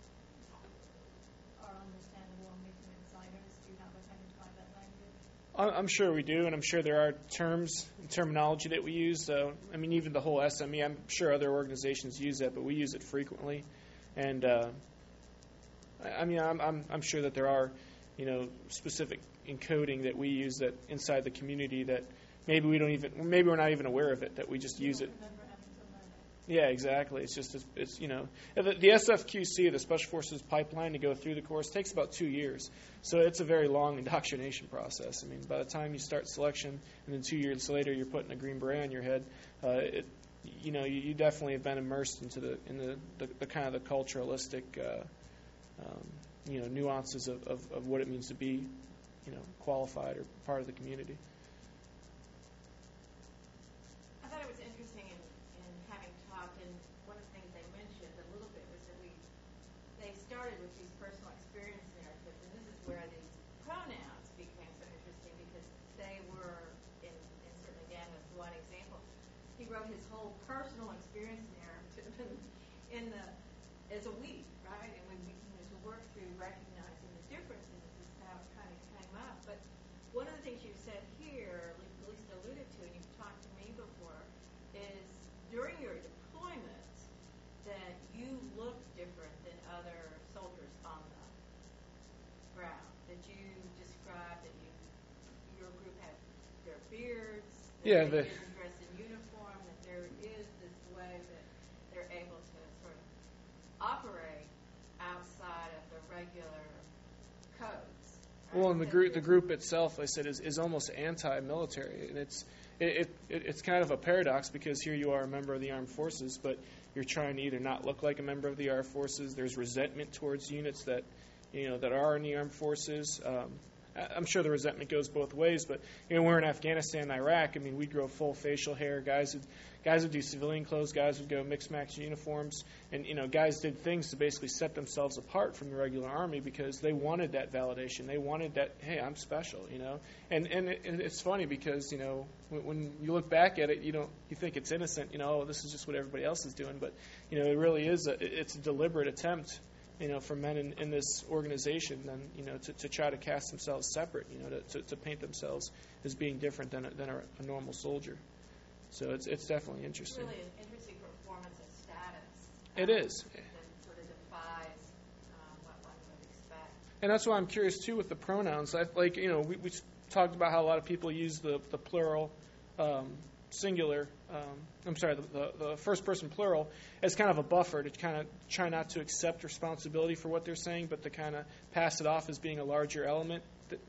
are understandable only to insiders? Do you have a kind of private language? I- I'm sure we do, and I'm sure there are terms and terminology that we use. So, I mean, even the whole SME, I'm sure other organizations use that, but we use it frequently. And uh, I mean, I'm, I'm, I'm sure that there are, you know, specific encoding that we use that inside the community that maybe we don't even, maybe we're not even aware of it, that we just use it. Remember having to learn it. Yeah, exactly. It's just, it's, it's you know, the, the SFQC, the Special Forces pipeline to go through the course takes about two years. So it's a very long indoctrination process. I mean, by the time you start selection and then two years later you're putting a green beret on your head, uh, it, you know, you, you definitely have been immersed into the, in the, the, the kind of the culturalistic, uh, um, you know, nuances of, of, of what it means to be, you know, qualified or part of the community. I thought it was interesting in, in having talked, and one of the things they mentioned a little bit was that we, they started with these personal experience narratives, and this is where these pronouns became so interesting because they were, in, and certainly Dan was one example, he wrote his whole personal experience narrative in, in the, as a we, right? And when we, know, to work through recognizing the differences is how it kind of came up. But one of the things you said here, at least alluded to, and you've talked to me before, is during your deployment that you look different than other soldiers on the ground. That you described that you, your group had their beards, Yeah, they the- didn't dress in uniform, that there is this way that they're able to sort of operate outside of the regular codes. right? Well, and the group, the group itself, I said, is, is almost anti-military, and it's it, it, it's kind of a paradox because here you are a member of the armed forces, but you're trying to either not look like a member of the armed forces. There's resentment towards units that you know that are in the armed forces. Um, I'm sure the resentment goes both ways, but you know we're in Afghanistan and Iraq. I mean, we'd grow full facial hair. Guys would guys would do civilian clothes. Guys would go mixed match uniforms, and you know guys did things to basically set themselves apart from the regular army because they wanted that validation. They wanted that hey, I'm special, you know. And and, it, and it's funny because you know when, when you look back at it, you don't you think it's innocent, you know, oh, this is just what everybody else is doing, but you know it really is a it's a deliberate attempt you know, for men in, in this organization than, you know, to, to try to cast themselves separate, you know, to, to, to paint themselves as being different than a, than a, a normal soldier. So it's, it's definitely It's interesting. really an interesting performance of status. It um, is. Sort of defies um, what one would expect. And that's why I'm curious, too, with the pronouns. I, like, you know, we, we talked about how a lot of people use the, the plural um, singular, um, I'm sorry, the, the, the first person plural as kind of a buffer to kind of try not to accept responsibility for what they're saying, but to kind of pass it off as being a larger element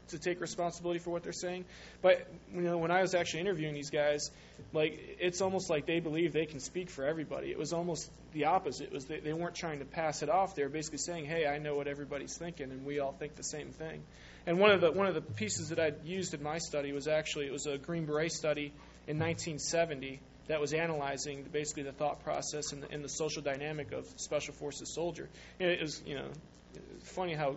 to take responsibility for what they're saying. But you know, when I was actually interviewing these guys, like it's almost like they believe they can speak for everybody. It was almost the opposite. It was they, they weren't trying to pass it off. They were basically saying, "Hey, I know what everybody's thinking, and we all think the same thing." And one of the one of the pieces that I'd used in my study was actually it was a Green Beret study in 1970 that was analyzing basically the thought process and the, and the social dynamic of special forces soldier. And it was you know funny how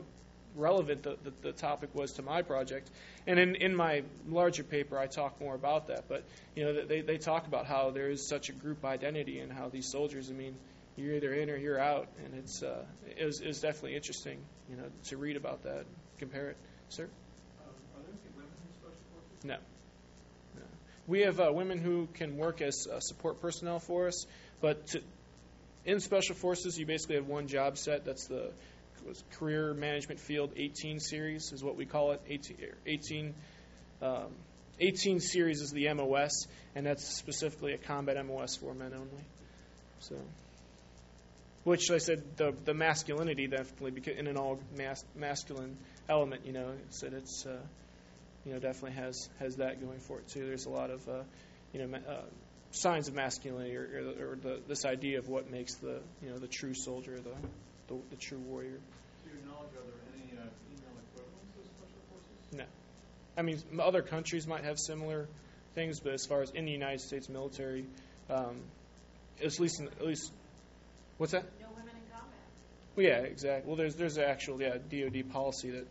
relevant the, the, the topic was to my project. And in, in my larger paper, I talk more about that. But you know, they they talk about how there is such a group identity and how these soldiers. I mean, you're either in or you're out, and it's uh, it was, it was definitely interesting, you know, to read about that, compare it. Sir, Um, are there any women in special forces? no. We have uh, women who can work as uh, support personnel for us, but to, in special forces, you basically have one job set. That's the career management field 18 series is what we call it. 18, 18, um, 18 series is the MOS, and that's specifically a combat MOS for men only. So, which I said the the masculinity definitely because in an all mas- masculine element, you know, said it's uh, you know definitely has has that going for it too. There's a lot of uh, you know. Ma- uh, signs of masculinity or, or, or the, this idea of what makes the you know the true soldier the the, the true warrior. To your knowledge, are there any uh, female equivalents of special forces? No, I mean other countries might have similar things, but as far as in the United States military, um, at least in, at least what's that? No women in combat. Well, yeah, exactly. Well, there's there's actual yeah DoD policy that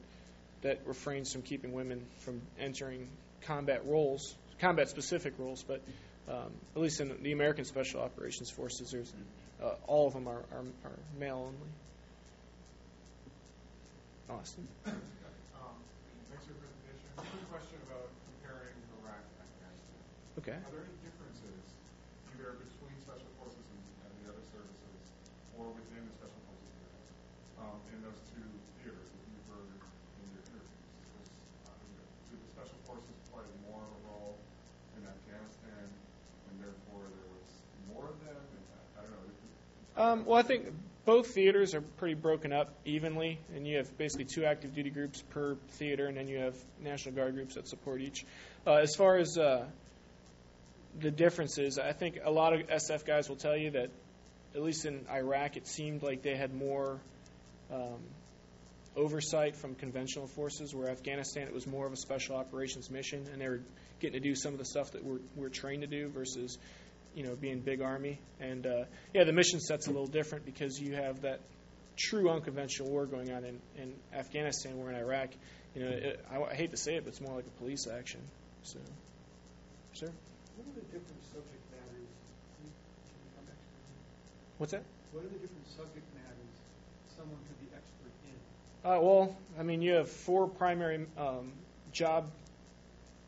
that refrains from keeping women from entering combat roles, combat specific roles, but um, at least in the American Special Operations Forces, there's uh, all of them are, are, are male only. Austin. Um, thanks for. Quick question about comparing Iraq and Afghanistan. Okay. Are there any differences either between special forces and, and the other services, or within the special forces um, in those two theaters that you've heard in your interviews? Because, uh, you know, do the special forces play more of a role in Afghanistan, and therefore there was more of them? And I, I don't know. it- it- Um, well, I think both theaters are pretty broken up evenly, and you have basically two active duty groups per theater, and then you have National Guard groups that support each. Uh, as far as uh, the differences, I think a lot of SF guys will tell you that, at least in Iraq, it seemed like they had more um, oversight from conventional forces, where Afghanistan it was more of a special operations mission, and they were getting to do some of the stuff that we're, we're trained to do versus you know, being big army. And uh, yeah, the mission set's a little different because you have that true unconventional war going on in, in Afghanistan, where in Iraq, you know, it, I, I hate to say it, but it's more like a police action. So, sir, What are the different subject matters? You, can you come back to me? what's that? What are the different subject matters someone could be expert in? Uh, well, I mean, you have four primary um, job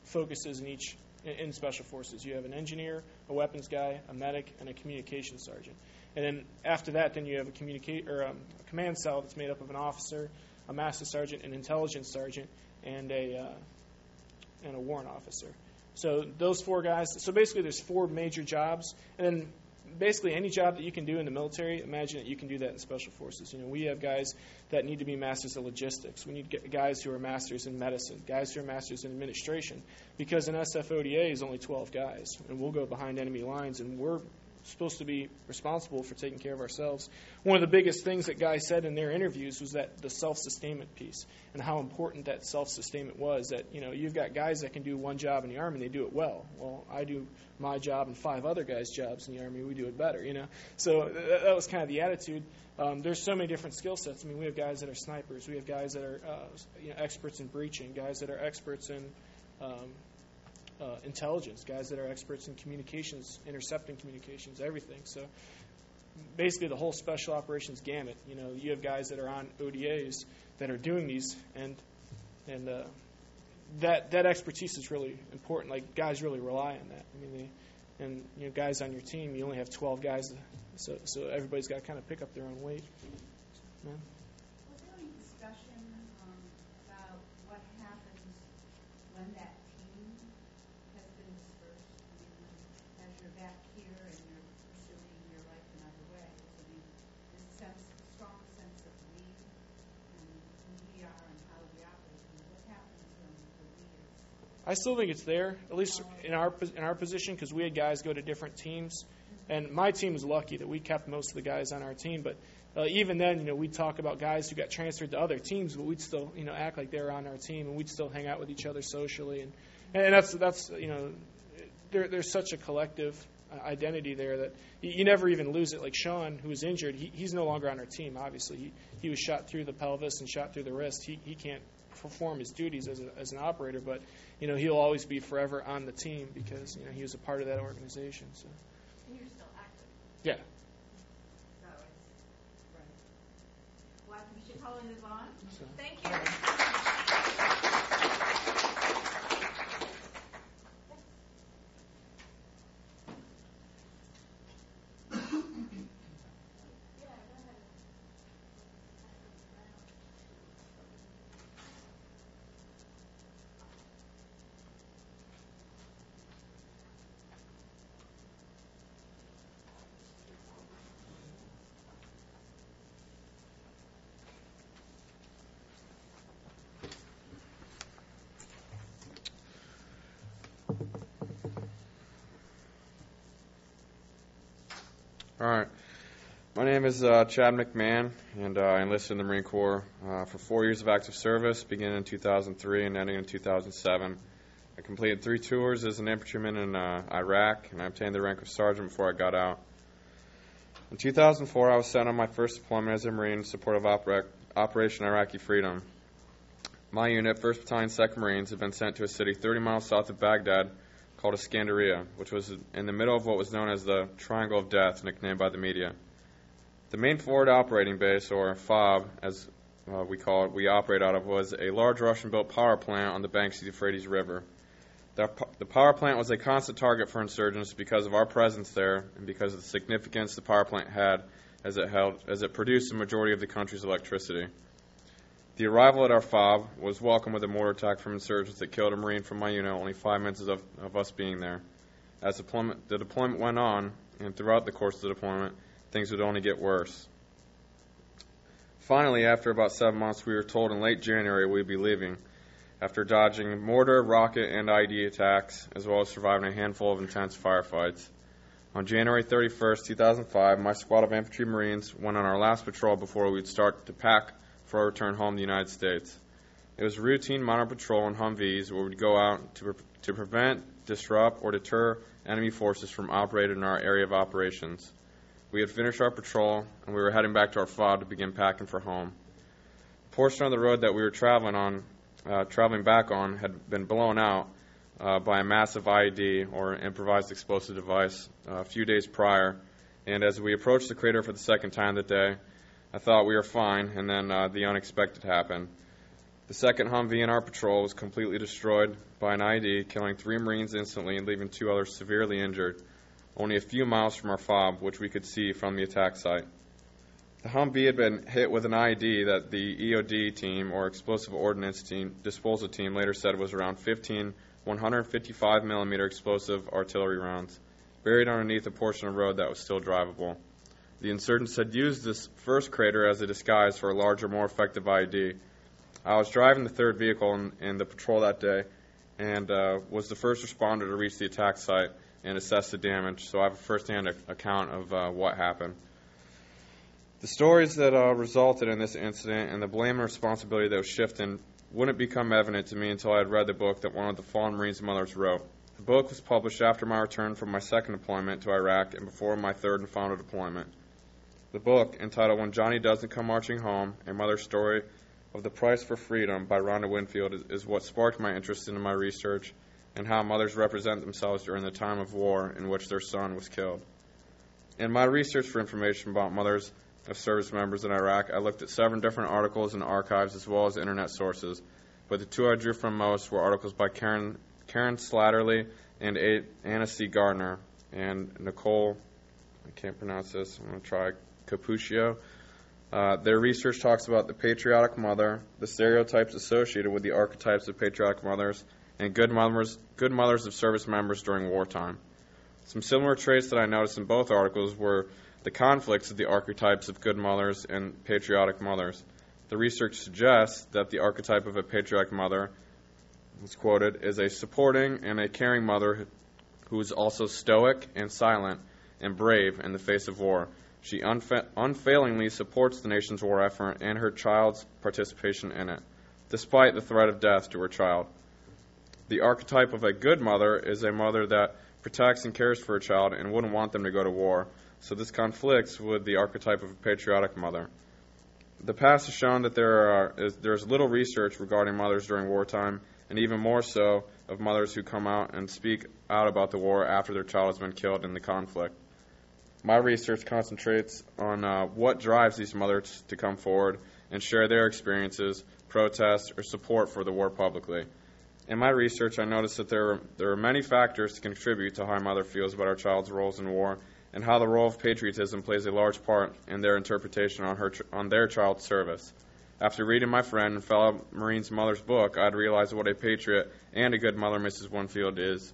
focuses in each in, in special forces. You have an engineer, a weapons guy, a medic, and a communication sergeant. And then after that, then you have a communicate or um, a command cell that's made up of an officer, a master sergeant, an intelligence sergeant, and a uh, and a warrant officer. So those four guys. So basically, there's four major jobs, and then basically any job that you can do in the military, imagine that you can do that in special forces. You know, we have guys that need to be masters of logistics. We need guys who are masters in medicine, guys who are masters in administration, because an SFODA is only 12 guys, and we'll go behind enemy lines, and we're supposed to be responsible for taking care of ourselves. One of the biggest things that guys said in their interviews was that the self-sustainment piece and how important that self-sustainment was. That you know you've got guys that can do one job in the army and they do it well. Well, I do my job and five other guys' jobs in the army. We do it better. You know, so th- that was kind of the attitude. Um, there's so many different skill sets. I mean, we have guys that are snipers. We have guys that are uh, you know, experts in breaching. Guys that are experts in um, uh, intelligence, guys that are experts in communications, intercepting communications, everything. So basically, the whole special operations gamut. You know, you have guys that are on ODAs that are doing these, and and uh, that that expertise is really important. Like guys really rely on that. I mean, they, and you know, guys on your team, you only have 12 guys, so so everybody's got to kind of pick up their own weight. Yeah. Was there any discussion um, about what happens when that team has been dispersed? I mean, when- as you're back here and you're pursuing your life in other ways, I mean, this sense, strong sense of we and who we are and how we operate, I mean, what happens when the we is? I still think it's there, at least in our in our position, because we had guys go to different teams, and my team was lucky that we kept most of the guys on our team. But uh, even then, you know, we'd talk about guys who got transferred to other teams, but we'd still, you know, act like they were on our team, and we'd still hang out with each other socially, and and that's that's you know, there, there's such a collective uh, identity there that you, never even lose it. Like Sean, who was injured, he, he's no longer on our team. Obviously, he he was shot through the pelvis and shot through the wrist. He he can't perform his duties as, a, as an operator, but you know he'll always be forever on the team because you know he was a part of that organization. So And you're still active, yeah, oh, so it's, right. Well, we should probably move on. So- Thank you. All right. My name is uh, Chad McMahon, and uh, I enlisted in the Marine Corps uh, for four years of active service, beginning in 2003 and ending in 2007. I completed three tours as an infantryman in uh, Iraq, and I obtained the rank of sergeant before I got out. In 2004, I was sent on my first deployment as a Marine in support of Opera- Operation Iraqi Freedom. My unit, 1st Battalion, 2nd Marines, had been sent to a city 30 miles south of Baghdad called Iskandaria, which was in the middle of what was known as the Triangle of Death, nicknamed by the media. The main forward operating base, or FOB, as uh, we call it, we operate out of, was a large Russian-built power plant on the banks of the Euphrates River. The, the power plant was a constant target for insurgents because of our presence there and because of the significance the power plant had as it held as it produced the majority of the country's electricity. The arrival at our fob was welcomed with a mortar attack from insurgents that killed a Marine from my unit only five minutes of, of us being there. As the deployment, the deployment went on, and throughout the course of the deployment, things would only get worse. Finally, after about seven months, we were told in late January we'd be leaving. After dodging mortar, rocket, and IED attacks, as well as surviving a handful of intense firefights. On January 31st, 2005, my squad of infantry Marines went on our last patrol before we'd start to pack for our return home to the United States. It was routine mounted patrol in Humvees where we'd go out to, pre- to prevent, disrupt, or deter enemy forces from operating in our area of operations. We had finished our patrol and we were heading back to our fob to begin packing for home. A portion of the road that we were traveling on, uh, traveling back on, had been blown out uh, by a massive IED or improvised explosive device uh, a few days prior. And as we approached the crater for the second time that day, I thought we were fine, and then uh, the unexpected happened. The second Humvee in our patrol was completely destroyed by an IED, killing three Marines instantly and leaving two others severely injured, only a few miles from our fob, which we could see from the attack site. The Humvee had been hit with an IED that the EOD team, or Explosive Ordnance Team Disposal Team, later said was around 15 155 millimeter explosive artillery rounds, buried underneath a portion of road that was still drivable. The insurgents had used this first crater as a disguise for a larger, more effective IED. I was driving the third vehicle in, in the patrol that day and uh, was the first responder to reach the attack site and assess the damage, so I have a first-hand account of uh, what happened. The stories that uh, resulted in this incident and the blame and responsibility that was shifted wouldn't become evident to me until I had read the book that one of the fallen Marines' mothers wrote. The book was published after my return from my second deployment to Iraq and before my third and final deployment. The book, entitled When Johnny Doesn't Come Marching Home, A Mother's Story of the Price for Freedom by Rhonda Winfield, is, is what sparked my interest in my research and how mothers represent themselves during the time of war in which their son was killed. In my research for information about mothers of service members in Iraq, I looked at seven different articles and archives as well as internet sources, but the two I drew from most were articles by Karen, Karen Slattery and Ana C. Garner and Nicole, I can't pronounce this, I'm going to try Capuccio. Uh, their research talks about the patriotic mother, the stereotypes associated with the archetypes of patriotic mothers, and good mothers, good mothers of service members during wartime. Some similar traits that I noticed in both articles were the conflicts of the archetypes of good mothers and patriotic mothers. The research suggests that the archetype of a patriotic mother, is quoted, is a supporting and a caring mother who is also stoic and silent and brave in the face of war. She unfa- unfailingly supports the nation's war effort and her child's participation in it, despite the threat of death to her child. The archetype of a good mother is a mother that protects and cares for her child and wouldn't want them to go to war. So this conflicts with the archetype of a patriotic mother. The past has shown that there are, is, there's little research regarding mothers during wartime, and even more so of mothers who come out and speak out about the war after their child has been killed in the conflict. My research concentrates on uh, what drives these mothers to come forward and share their experiences, protest, or support for the war publicly. In my research, I noticed that there are, there are many factors to contribute to how a mother feels about her child's roles in war and how the role of patriotism plays a large part in their interpretation on, her, on their child's service. After reading my friend and fellow Marine's mother's book, I'd realized what a patriot and a good mother Mrs. Winfield is.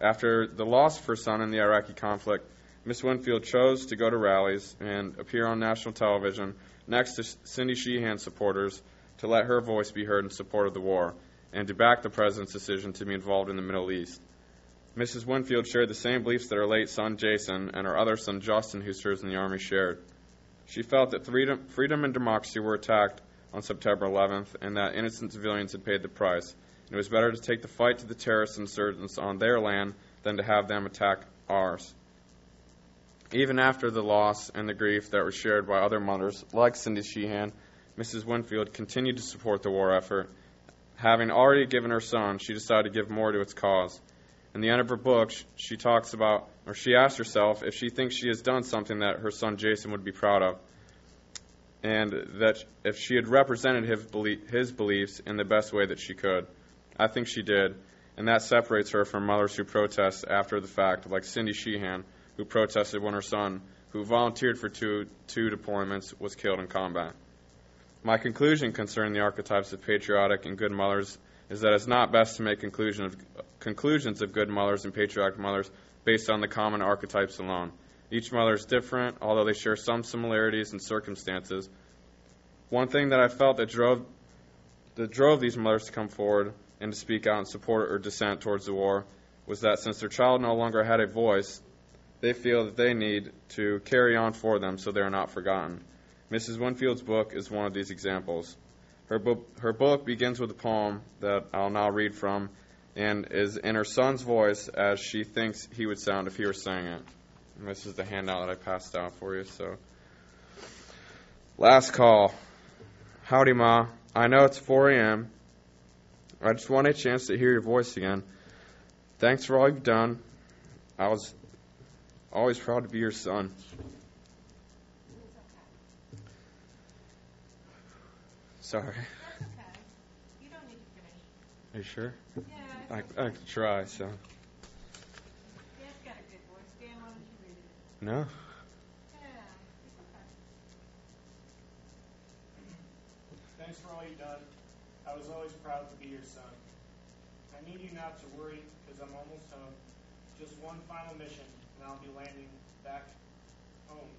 After the loss of her son in the Iraqi conflict, Miss Winfield chose to go to rallies and appear on national television next to Cindy Sheehan supporters to let her voice be heard in support of the war and to back the president's decision to be involved in the Middle East. Mrs. Winfield shared the same beliefs that her late son Jason and her other son Justin, who serves in the Army, shared. She felt that freedom, freedom and democracy were attacked on September 11th and that innocent civilians had paid the price. It was better to take the fight to the terrorist insurgents on their land than to have them attack ours. Even after the loss and the grief that were shared by other mothers, like Cindy Sheehan, Mrs. Winfield continued to support the war effort. Having already given her son, she decided to give more to its cause. In the end of her book, she talks about, or she asks herself if she thinks she has done something that her son Jason would be proud of. and that if she had represented his, belie- his beliefs in the best way that she could. I think she did, and that separates her from mothers who protest after the fact, like Cindy Sheehan, who protested when her son, who volunteered for two, two deployments, was killed in combat. My conclusion concerning the archetypes of patriotic and good mothers is that it's not best to make conclusion of, conclusions of good mothers and patriotic mothers based on the common archetypes alone. Each mother is different, although they share some similarities and circumstances. One thing that I felt that drove that drove these mothers to come forward and to speak out in support or dissent towards the war was that since their child no longer had a voice, they feel that they need to carry on for them so they are not forgotten. Mrs. Winfield's book is one of these examples. Her book, her book begins with a poem that I'll now read from and is in her son's voice as she thinks he would sound if he were saying it. And this is the handout that I passed out for you. So, last call. Howdy, Ma. I know it's 4 a.m. I just want a chance to hear your voice again. Thanks for all you've done. I was always proud to be your son. Sorry. That's okay. You don't need to finish. Are you sure? Yeah, I, it's I could try, so. Dan's got a good voice. Dan, why don't you read it? No? Yeah, okay. Thanks for all you've done. I was always proud to be your son. I need you not to worry because I'm almost home. Just one final mission, and I'll be landing back home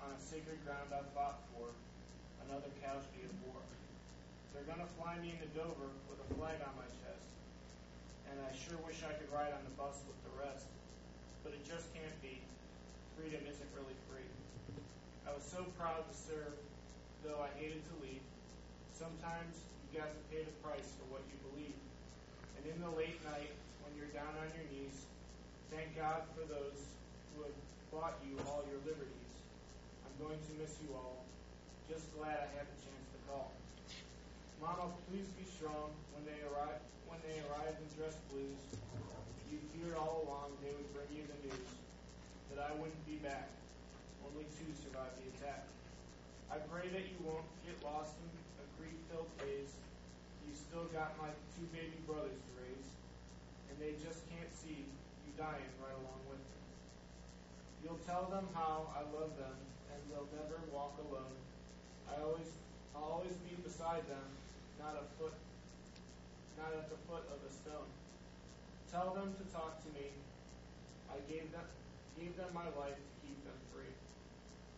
on a sacred ground I fought for, another casualty of war. They're going to fly me into Dover with a flag on my chest, and I sure wish I could ride on the bus with the rest. But it just can't be. Freedom isn't really free. I was so proud to serve, though I hated to leave. Sometimes you got to pay the price for what you believe. And in the late night, when you're down on your knees, thank God for those who have bought you all your liberties. I'm going to miss you all. Just glad I had the chance to call. Mama, please be strong when they arrive when they arrive in dress blues. You feared all along they would bring you the news that I wouldn't be back. Only two survived the attack. I pray that you won't get lost in a grief-filled haze. You still got my two baby brothers to raise, and they just can't see dying right along with them. You'll tell them how I love them, and they'll never walk alone. I always, I'll always be beside them, not a foot, not at the foot of a stone. Tell them to talk to me. I gave them, gave them my life to keep them free.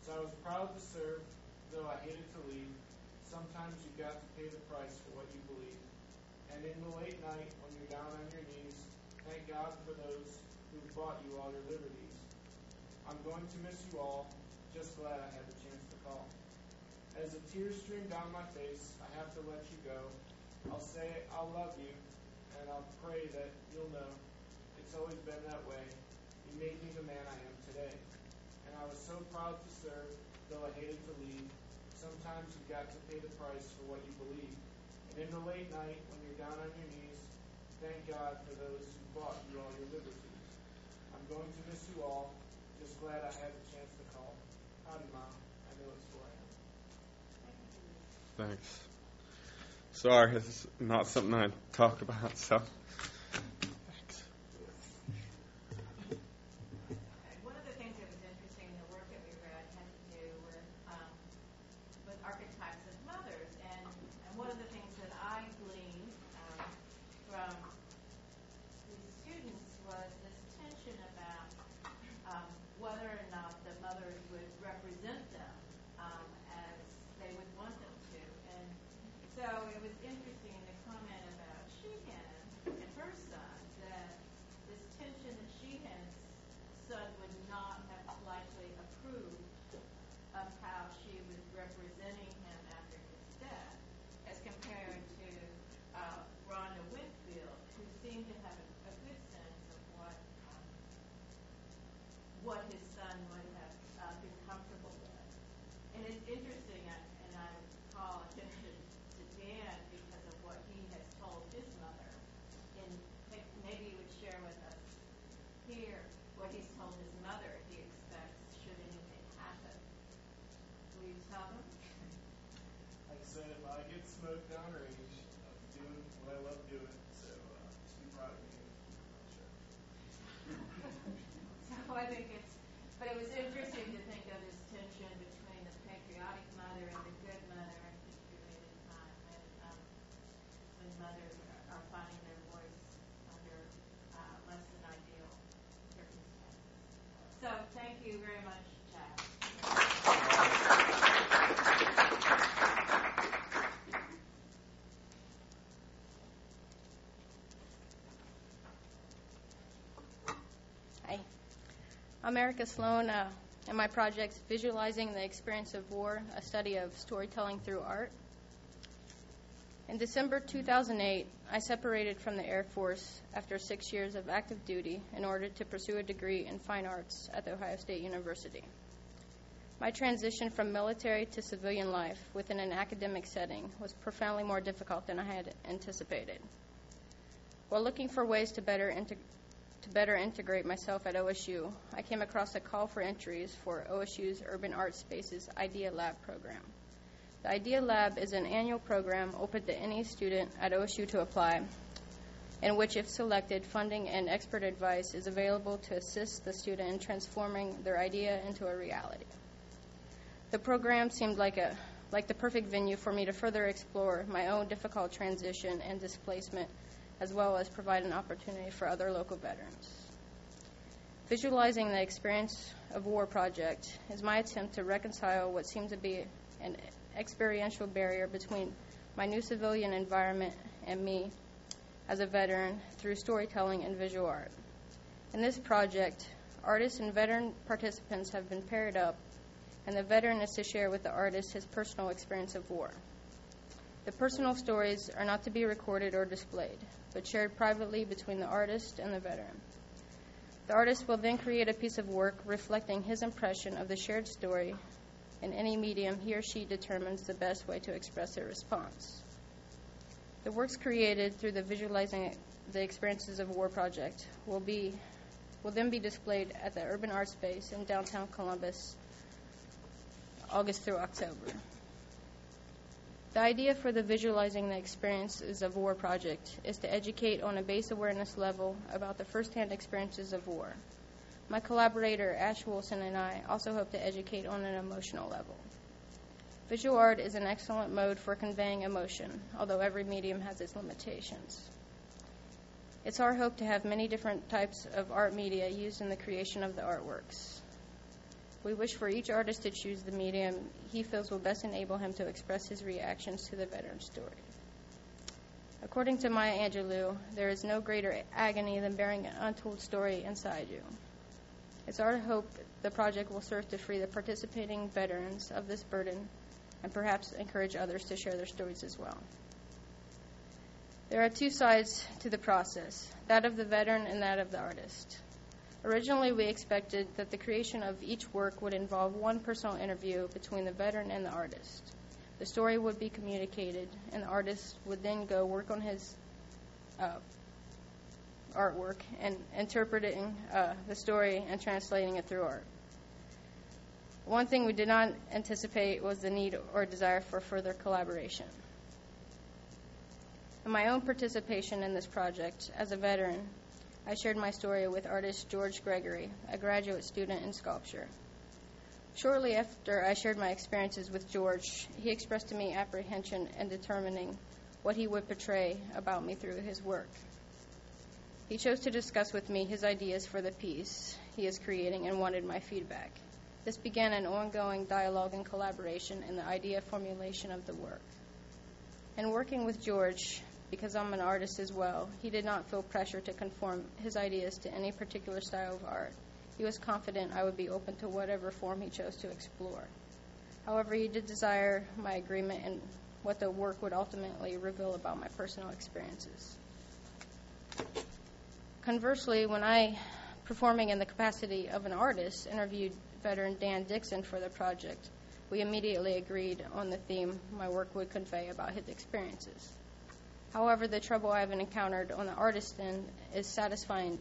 So I was proud to serve, though I hated to leave. Sometimes you got to pay the price for what you believe. And in the late night, when you're down on your knees, thank God for those who bought you all your liberties. I'm going to miss you all. Just glad I had the chance to call. As the tears stream down my face, I have to let you go. I'll say I'll love you, and I'll pray that you'll know it's always been that way. You made me the man I am today. And I was so proud to serve, though I hated to leave. Sometimes you've got to pay the price for what you believe. And in the late night, when you're down on your knees, thank God for those who bought you all your liberties. I'm going to miss you all. Just glad I had the chance to call. Howdy, Mom. I know it's 4 a.m. Thanks. Sorry, it's not something I talk about, so. I'm Sloan, uh, and my project's Visualizing the Experience of War, a study of storytelling through art. In December 2008, I separated from the Air Force after six years of active duty in order to pursue a degree in fine arts at The Ohio State University. My transition from military to civilian life within an academic setting was profoundly more difficult than I had anticipated. While looking for ways to better integrate to better integrate myself at OSU, I came across a call for entries for OSU's Urban Art Spaces Idea Lab program. The Idea Lab is an annual program open to any student at OSU to apply, in which, if selected, funding and expert advice is available to assist the student in transforming their idea into a reality. The program seemed like a like the perfect venue for me to further explore my own difficult transition and displacement as well as provide an opportunity for other local veterans. Visualizing the experience of war project is my attempt to reconcile what seems to be an experiential barrier between my new civilian environment and me as a veteran through storytelling and visual art. In this project, artists and veteran participants have been paired up, and the veteran is to share with the artist his personal experience of war. The personal stories are not to be recorded or displayed, but shared privately between the artist and the veteran. The artist will then create a piece of work reflecting his impression of the shared story in any medium he or she determines the best way to express their response. The works created through the Visualizing the Experiences of War project will be will then be displayed at the Urban Art Space in downtown Columbus August through October. The idea for the Visualizing the Experiences of War project is to educate on a base awareness level about the firsthand experiences of war. My collaborator, Ash Wilson, and I also hope to educate on an emotional level. Visual art is an excellent mode for conveying emotion, although every medium has its limitations. It's our hope to have many different types of art media used in the creation of the artworks. We wish for each artist to choose the medium he feels will best enable him to express his reactions to the veteran story. According to Maya Angelou, there is no greater agony than bearing an untold story inside you. It's our hope the project will serve to free the participating veterans of this burden and perhaps encourage others to share their stories as well. There are two sides to the process that of the veteran and that of the artist. Originally, we expected that the creation of each work would involve one personal interview between the veteran and the artist. The story would be communicated, and the artist would then go work on his uh, artwork and interpreting uh, the story and translating it through art. One thing we did not anticipate was the need or desire for further collaboration. In my own participation in this project as a veteran, I shared my story with artist George Gregory, a graduate student in sculpture. Shortly after I shared my experiences with George, he expressed to me apprehension in determining what he would portray about me through his work. He chose to discuss with me his ideas for the piece he is creating and wanted my feedback. This began an ongoing dialogue and collaboration in the idea formulation of the work. In working with George, because I'm an artist as well, he did not feel pressure to conform his ideas to any particular style of art. He was confident I would be open to whatever form he chose to explore. However, he did desire my agreement in what the work would ultimately reveal about my personal experiences. Conversely, when I, performing in the capacity of an artist, interviewed veteran Dan Dixon for the project, we immediately agreed on the theme my work would convey about his experiences. However, the trouble I've encountered on the artist end is satisfying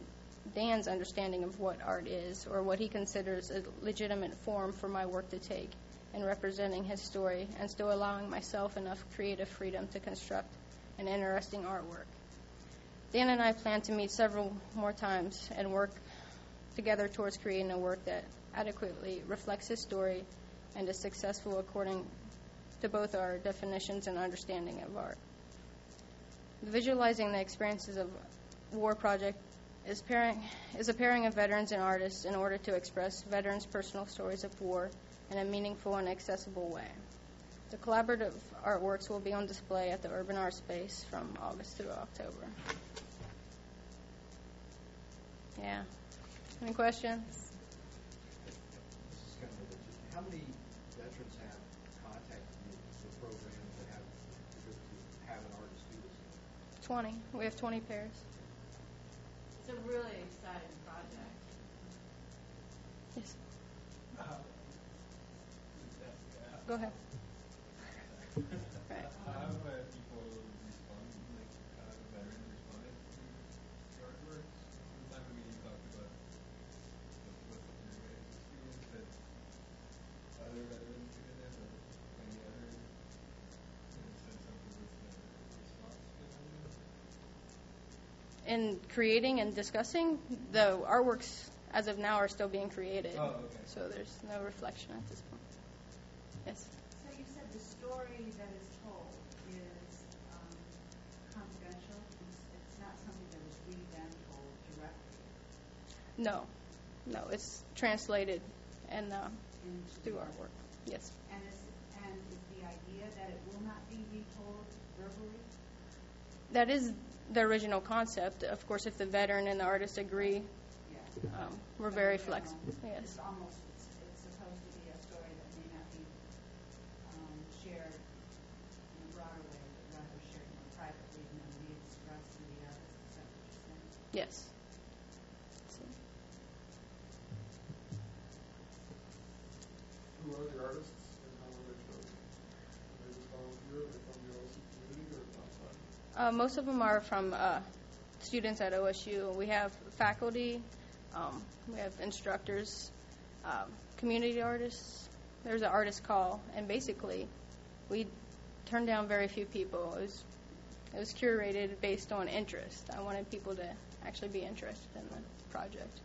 Dan's understanding of what art is or what he considers a legitimate form for my work to take in representing his story and still allowing myself enough creative freedom to construct an interesting artwork. Dan and I plan to meet several more times and work together towards creating a work that adequately reflects his story and is successful according to both our definitions and understanding of art. Visualizing the experiences of war project is pairing is a pairing of veterans and artists in order to express veterans' personal stories of war in a meaningful and accessible way. The collaborative artworks will be on display at the Urban Art Space from August through October. Yeah. Any questions? How many 20. We have 20 pairs. It's a really exciting project. Yes. Uh, Go ahead. Right. How have uh, people responded, like, how have veterans responded to the artworks? One time when you talked about what, what your guys' experience, that other veterans did it, or any other, you know, said something with the response behind it? In creating and discussing, the artworks as of now are still being created. Oh, okay. So there's no reflection at this point. Yes. So you said the story that is told is um, confidential? It's it's not something that is really then told directly No. No, it's translated and uh, into... through artwork. Yes. And is, and is the idea that it will not be retold verbally? That is the original concept. Of course, if the veteran and the artist agree, um, we're very flexible. Yes. It's almost, it's it's supposed to be a story that may not be um, shared in a broader way, but rather shared more privately and then re-expressed to the artist. Is that what you're saying? Yes. Who are the artists Uh, most of them are from uh, students at OSU. We have faculty, um, we have instructors, um, community artists. There's an artist call, and basically, we turned down very few people. It was it was curated based on interest. I wanted people to actually be interested in the project.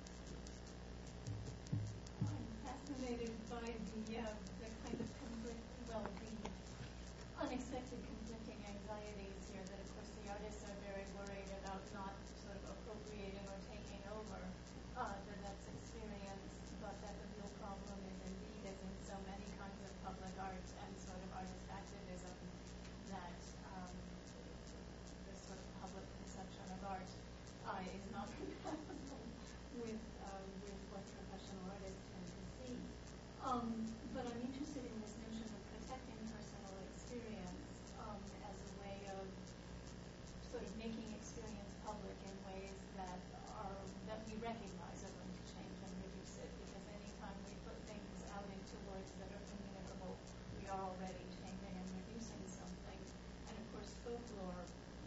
I'm fascinated by the, uh, the kind of conflict, well, the unexpected conflicting anxieties here that of course the artists are very worried about not sort of appropriating or taking over, uh, the Vets experience, but that the real problem is indeed, as in so many kinds of public art and sort of artist activism, that, um, the sort of public conception of art, uh, is not compatible with, uh, with what professional artists tend to see. Um, but I'm interested in this notion of protecting personal experience, um, as a way of sort of making experience public in ways that are, that we recognize are going to change and reduce it, because anytime we put things out into words that are communicable, we are already changing and reducing something. And of course, folklore,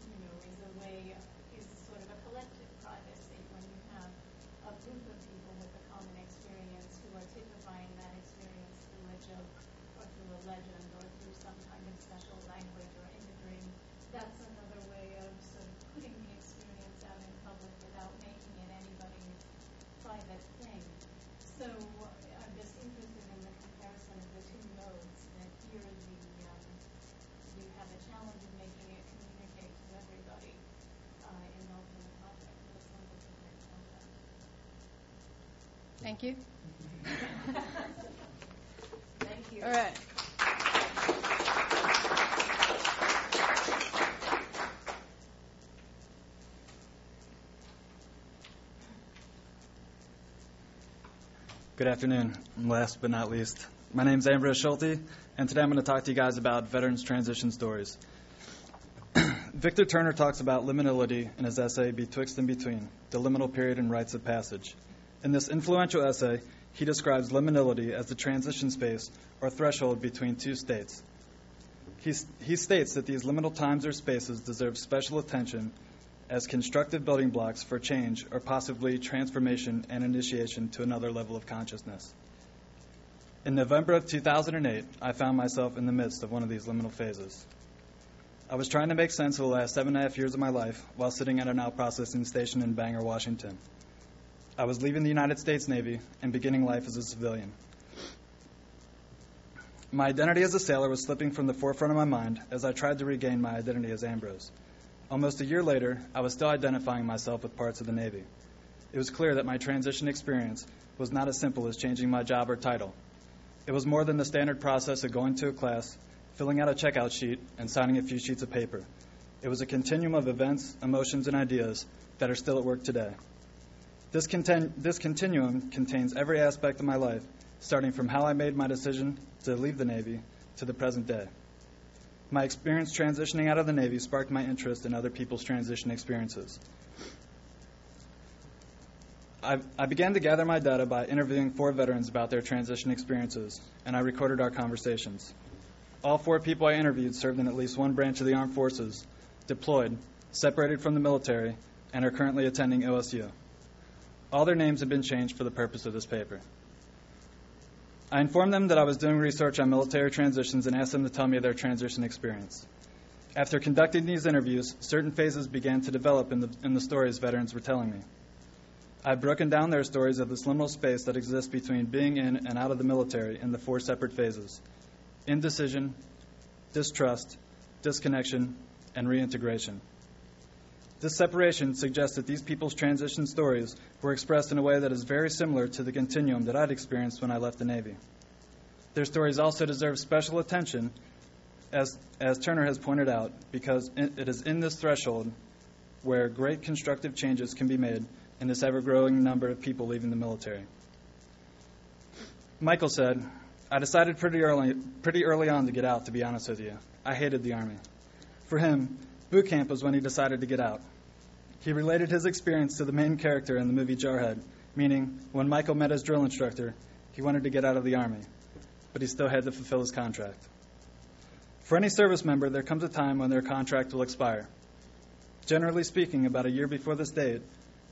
you know, is a way, is sort of a collective privacy when you have a group of people with a common experience who are typifying that experience through a joke or through a legend or through some kind of special language or imagery. That's another way of sort of putting the experience out in public without making it anybody's private thing. So uh, I'm just interested in the comparison of the two modes, that here the, um, you have a challenge in making it communicate to everybody uh, involved in the project, but it sounds like a great concept. Thank you. Thank you. All right. Good afternoon. And last but not least, my name is Ambrose Schulte, and today I'm going to talk to you guys about veterans' transition stories. Victor Turner talks about liminality in his essay Betwixt and Between, the liminal period and rites of passage. In this influential essay, he describes liminality as the transition space or threshold between two states. He, states that these liminal times or spaces deserve special attention as constructive building blocks for change or possibly transformation and initiation to another level of consciousness. In November of 2008, I found myself in the midst of one of these liminal phases. I was trying to make sense of the last seven and a half years of my life while sitting at an out processing station in Bangor, Washington. I was leaving the United States Navy and beginning life as a civilian. My identity as a sailor was slipping from the forefront of my mind as I tried to regain my identity as Ambrose. Almost a year later, I was still identifying myself with parts of the Navy. It was clear that my transition experience was not as simple as changing my job or title. It was more than the standard process of going to a class, filling out a checkout sheet, and signing a few sheets of paper. It was a continuum of events, emotions, and ideas that are still at work today. This, this continuum contains every aspect of my life, starting from how I made my decision to leave the Navy to the present day. My experience transitioning out of the Navy sparked my interest in other people's transition experiences. I, I began to gather my data by interviewing four veterans about their transition experiences, and I recorded our conversations. All four people I interviewed served in at least one branch of the armed forces, deployed, separated from the military, and are currently attending OSU. All their names have been changed for the purpose of this paper. I informed them that I was doing research on military transitions and asked them to tell me their transition experience. After conducting these interviews, certain phases began to develop in the, in the stories veterans were telling me. I've broken down their stories of this liminal space that exists between being in and out of the military in the four separate phases indecision, distrust, disconnection, and reintegration. This separation suggests that these people's transition stories were expressed in a way that is very similar to the continuum that I'd experienced when I left the Navy. Their stories also deserve special attention, as, as Turner has pointed out, because it is in this threshold where great constructive changes can be made in this ever growing number of people leaving the military. Michael said, I decided pretty early, pretty early on to get out, to be honest with you. I hated the Army. For him, boot camp was when he decided to get out. He related his experience to the main character in the movie Jarhead, meaning when Michael met his drill instructor, he wanted to get out of the Army, but he still had to fulfill his contract. For any service member, there comes a time when their contract will expire. Generally speaking, about a year before this date,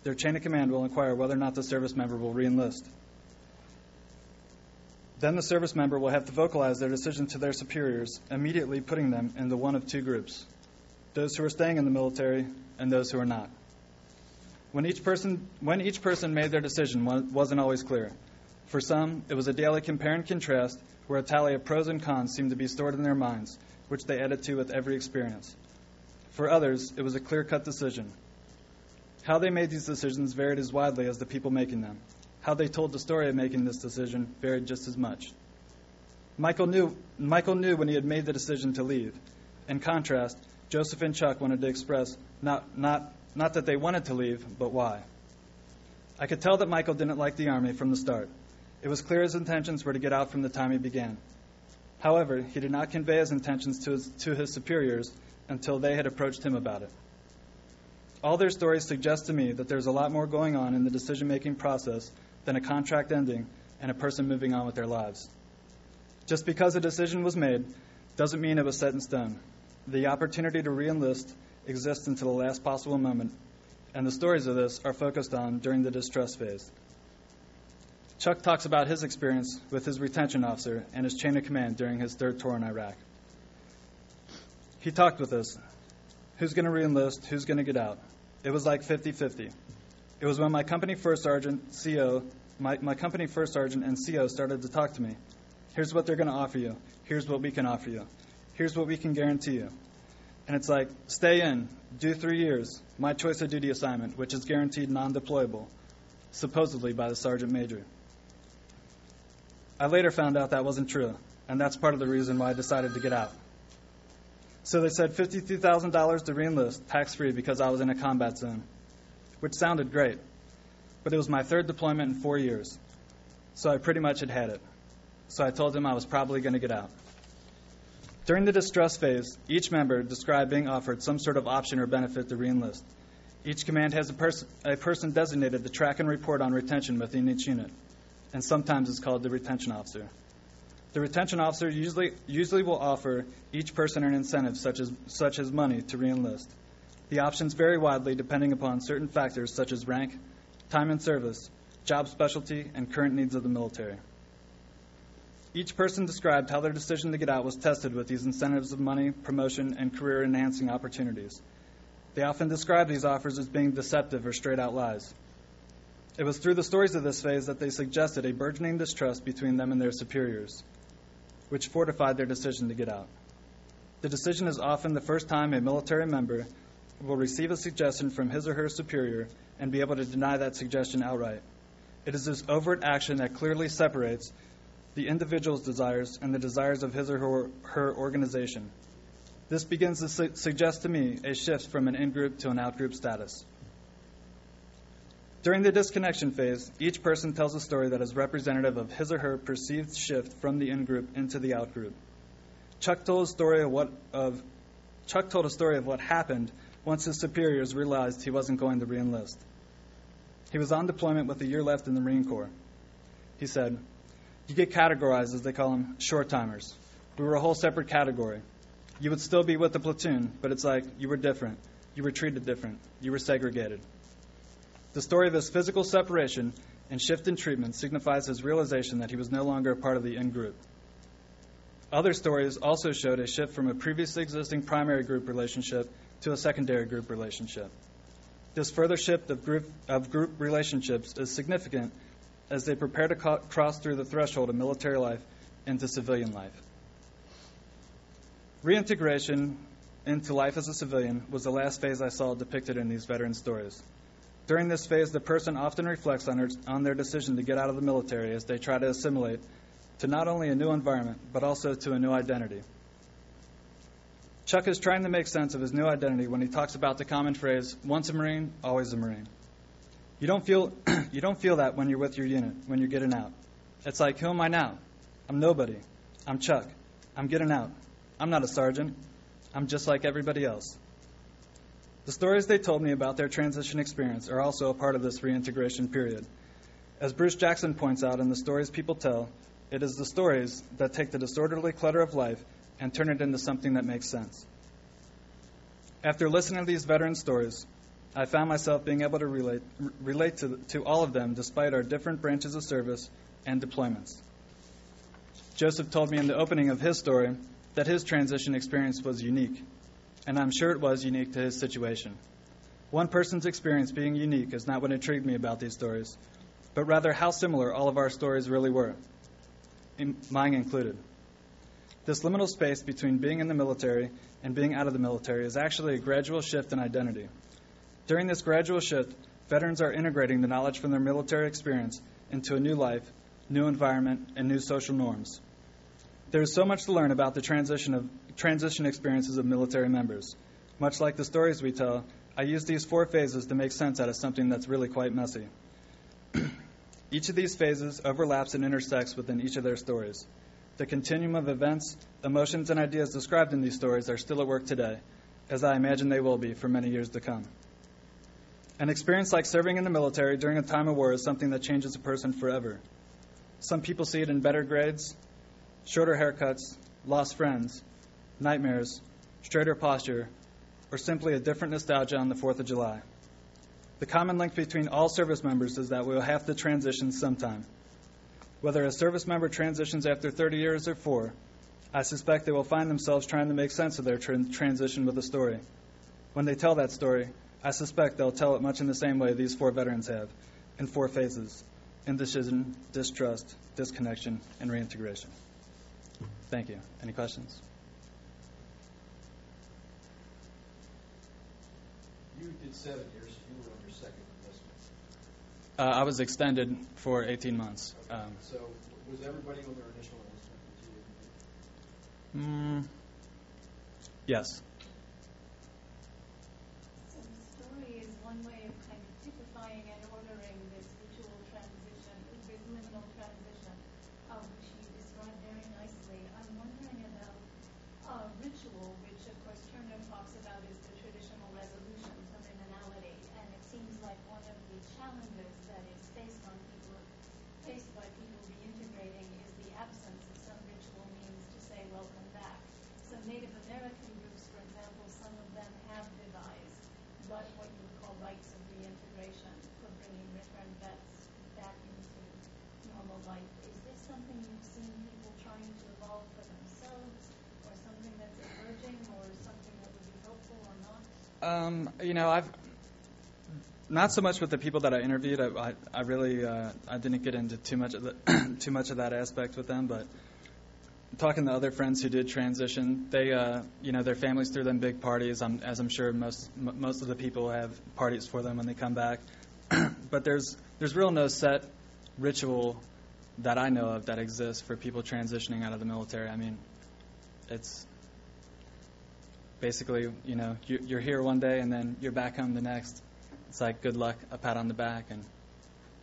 their chain of command will inquire whether or not the service member will reenlist. Then the service member will have to vocalize their decision to their superiors, immediately putting them into one of two groups those who are staying in the military and those who are not. When each person, when each person made their decision wasn't always clear. For some, it was a daily compare and contrast where a tally of pros and cons seemed to be stored in their minds, which they added to with every experience. For others, it was a clear cut decision. How they made these decisions varied as widely as the people making them. How they told the story of making this decision varied just as much. Michael knew, Michael knew when he had made the decision to leave. In contrast, Joseph and Chuck wanted to express not, not, not that they wanted to leave, but why. I could tell that Michael didn't like the Army from the start. It was clear his intentions were to get out from the time he began. However, he did not convey his intentions to his, to his superiors until they had approached him about it. All their stories suggest to me that there's a lot more going on in the decision making process than a contract ending and a person moving on with their lives. Just because a decision was made doesn't mean it was set in stone. The opportunity to reenlist exists until the last possible moment, and the stories of this are focused on during the distress phase. Chuck talks about his experience with his retention officer and his chain of command during his third tour in Iraq. He talked with us. Who's going to reenlist? Who's going to get out? It was like 50 50. It was when my company first sergeant, CO, my, my company first sergeant and CO started to talk to me. Here's what they're going to offer you. Here's what we can offer you. Here's what we can guarantee you. And it's like, stay in, do three years, my choice of duty assignment, which is guaranteed non deployable, supposedly by the sergeant major. I later found out that wasn't true, and that's part of the reason why I decided to get out. So they said $53,000 to reenlist, tax free, because I was in a combat zone, which sounded great. But it was my third deployment in four years, so I pretty much had had it. So I told him I was probably going to get out. During the distress phase, each member described being offered some sort of option or benefit to reenlist. Each command has a, pers- a person designated to track and report on retention within each unit, and sometimes it's called the retention officer. The retention officer usually, usually will offer each person an incentive, such as, such as money, to reenlist. The options vary widely depending upon certain factors such as rank, time in service, job specialty, and current needs of the military. Each person described how their decision to get out was tested with these incentives of money, promotion, and career enhancing opportunities. They often described these offers as being deceptive or straight out lies. It was through the stories of this phase that they suggested a burgeoning distrust between them and their superiors, which fortified their decision to get out. The decision is often the first time a military member will receive a suggestion from his or her superior and be able to deny that suggestion outright. It is this overt action that clearly separates the individual's desires and the desires of his or her, organization. This begins to su- suggest to me a shift from an in group to an out group status. During the disconnection phase, each person tells a story that is representative of his or her perceived shift from the in group into the out group. Chuck told a story of what of Chuck told a story of what happened once his superiors realized he wasn't going to reenlist. He was on deployment with a year left in the Marine Corps. He said, You get categorized, as they call them, short timers. We were a whole separate category. You would still be with the platoon, but it's like you were different. You were treated different. You were segregated. The story of his physical separation and shift in treatment signifies his realization that he was no longer a part of the in group. Other stories also showed a shift from a previously existing primary group relationship to a secondary group relationship. This further shift of group, of group relationships is significant as they prepare to co- cross through the threshold of military life into civilian life. Reintegration into life as a civilian was the last phase I saw depicted in these veteran stories. During this phase, the person often reflects on, her, on their decision to get out of the military as they try to assimilate to not only a new environment, but also to a new identity. Chuck is trying to make sense of his new identity when he talks about the common phrase, once a Marine, always a Marine. You don't feel, you don't feel that when you're with your unit, when you're getting out. It's like, who am I now? I'm nobody. I'm Chuck. I'm getting out. I'm not a sergeant. I'm just like everybody else. The stories they told me about their transition experience are also a part of this reintegration period. As Bruce Jackson points out in the stories people tell, it is the stories that take the disorderly clutter of life and turn it into something that makes sense. After listening to these veteran stories, I found myself being able to relate, relate to, to all of them despite our different branches of service and deployments. Joseph told me in the opening of his story that his transition experience was unique, and I'm sure it was unique to his situation. One person's experience being unique is not what intrigued me about these stories, but rather how similar all of our stories really were, mine included. This liminal space between being in the military and being out of the military is actually a gradual shift in identity. During this gradual shift, veterans are integrating the knowledge from their military experience into a new life, new environment, and new social norms. There is so much to learn about the transition of transition experiences of military members. Much like the stories we tell, I use these four phases to make sense out of something that's really quite messy. each of these phases overlaps and intersects within each of their stories. The continuum of events, emotions, and ideas described in these stories are still at work today, as I imagine they will be for many years to come. An experience like serving in the military during a time of war is something that changes a person forever. Some people see it in better grades, shorter haircuts, lost friends, nightmares, straighter posture, or simply a different nostalgia on the 4th of July. The common link between all service members is that we will have to transition sometime. Whether a service member transitions after 30 years or four, I suspect they will find themselves trying to make sense of their tra- transition with a story. When they tell that story, I suspect they'll tell it much in the same way these four veterans have, in four phases indecision, distrust, disconnection, and reintegration. Thank you. Any questions? You did seven years, you were on your second enlistment. Uh, I was extended for 18 months. Okay. Um, So was everybody on their initial enlistment mm, yes. So the story is one way of kind of typifying and ordering this ritual transition, this liminal transition, uh, which you described very nicely. I'm wondering about uh, ritual, which of course Turner talks about as the traditional resolutions of liminality, and it seems like one of the challenges that is faced on people, faced by people reintegrating is the absence of some ritual means to say welcome back. Some Native American groups, for trying to evolve for themselves, or something that's emerging, or something that would be helpful or not? Um, you know, I've not so much with the people that I interviewed. I, I, I really uh, I didn't get into too much of the too much of that aspect with them, but talking to other friends who did transition, they uh, you know their families threw them big parties. I'm, as I'm sure most m- most of the people have parties for them when they come back. but there's there's real no set ritual that I know of that exists for people transitioning out of the military. I mean, it's basically, you know, you- you're here one day and then you're back home the next. It's like good luck, a pat on the back, and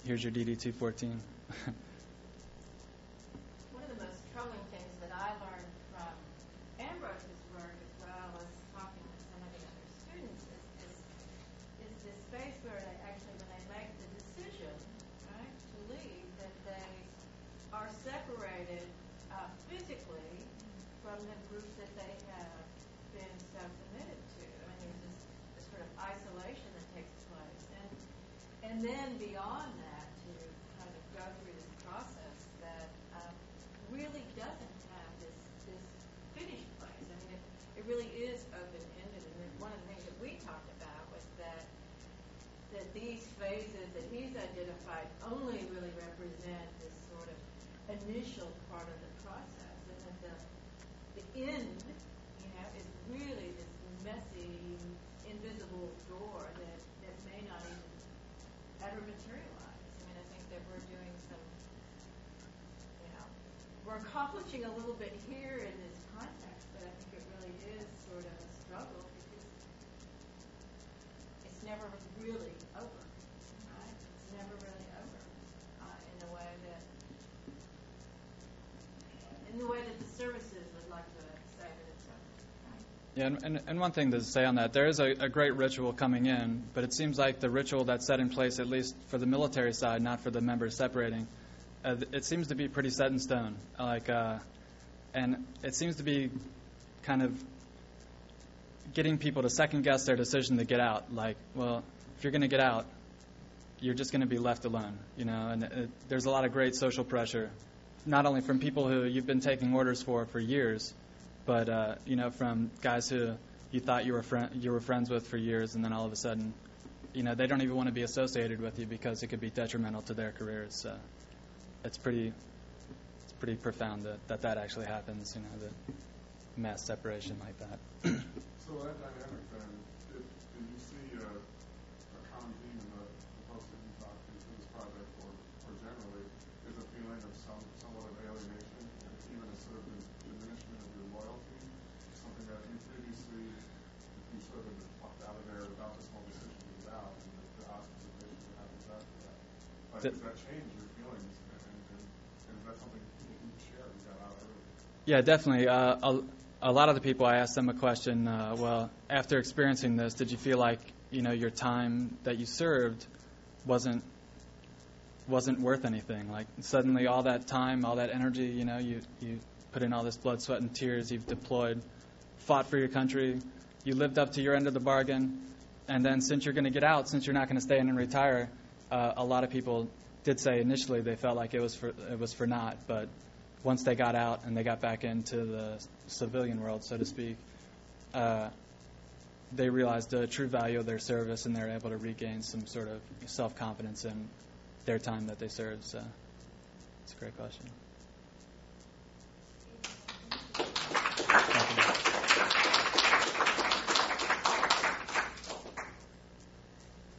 here's your DD 214. One of the most troubling things that I learned from Ambrose's work as well as talking with some of the other students is, is, is this space where they actually, when they make the decision, right, to leave, that they are separated uh, physically from the group that they have been so committed to. I mean, there's this, this sort of isolation that takes place. And, and then beyond that, to kind of go through this process that um, really doesn't have this, this finished place. I mean, it, it really is open-ended. And one of the things that we talked about was that that these phases that he's identified only really represent this sort of initial part of the process, and that the the end, you know, is really this messy, invisible door that that may not even ever materialize. I mean, I think that we're doing some, you know, we're accomplishing a little bit here in this context, but I think it really is sort of a struggle because it's never really over, right? It's never really over uh, in the way that in the way that the services would like to say that it's over. Yeah, and, and, and one thing to say on that, there is a, a great ritual coming in, but it seems like the ritual that's set in place, at least for the military side, not for the members separating, uh, it seems to be pretty set in stone. Like, uh, and it seems to be kind of getting people to second guess their decision to get out. Like, well, if you're going to get out, you're just going to be left alone, you know. And it, there's a lot of great social pressure, not only from people who you've been taking orders for for years, but uh, you know, from guys who you thought you were friend you were friends with for years, and then all of a sudden, you know, they don't even want to be associated with you because it could be detrimental to their careers. So it's pretty it's pretty profound that that, that actually happens. You know, the mass separation like that. So that dynamic then, did, did you see a, a common theme in the, the folks that you talked to through this project or, or generally, is a feeling of some, somewhat of alienation, even a sort of diminishment of your loyalty, something that you previously, you sort of plucked out of there without this whole decision get out, and the, the ostracization that happens after that. The- does that change your feelings, and, and, and, and is that something you share, you got out early? Yeah, definitely. Uh, a, a lot of the people, I asked them a question. Uh, well, after experiencing this, did you feel like you know your time that you served wasn't wasn't worth anything? Like suddenly, all that time, all that energy, you know, you you put in all this blood, sweat, and tears. You've deployed, fought for your country. You lived up to your end of the bargain, and then since you're going to get out, since you're not going to stay in and retire, uh, a lot of people did say initially they felt like it was for it was for naught, but once they got out and they got back into the civilian world, so to speak, uh, they realized the true value of their service and they're able to regain some sort of self confidence in their time that they served. So it's a great question.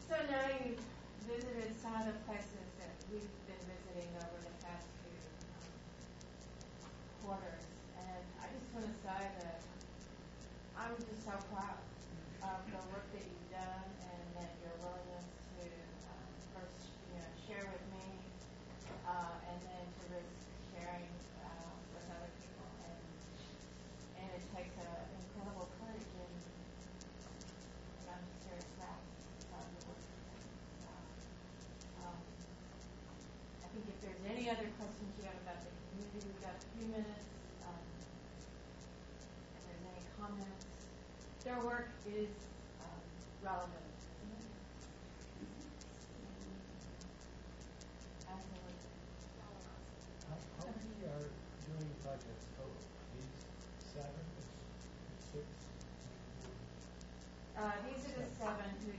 So now you've visited some of the places that we've been visiting over the past few um, quarters, and I just want to say that I'm just so proud of the work that you've done and that your willingness to um, first, you know, share with me, uh, and then to risk sharing uh, with other people, and and it takes a incredible courage and and I'm just very proud of the work. So, um, I think if there's any other questions you have about the community, we've got a few minutes. Um, if there's any comments, their work is um, relevant. How, how many are doing the project seven, it's six. Uh, these are the seven who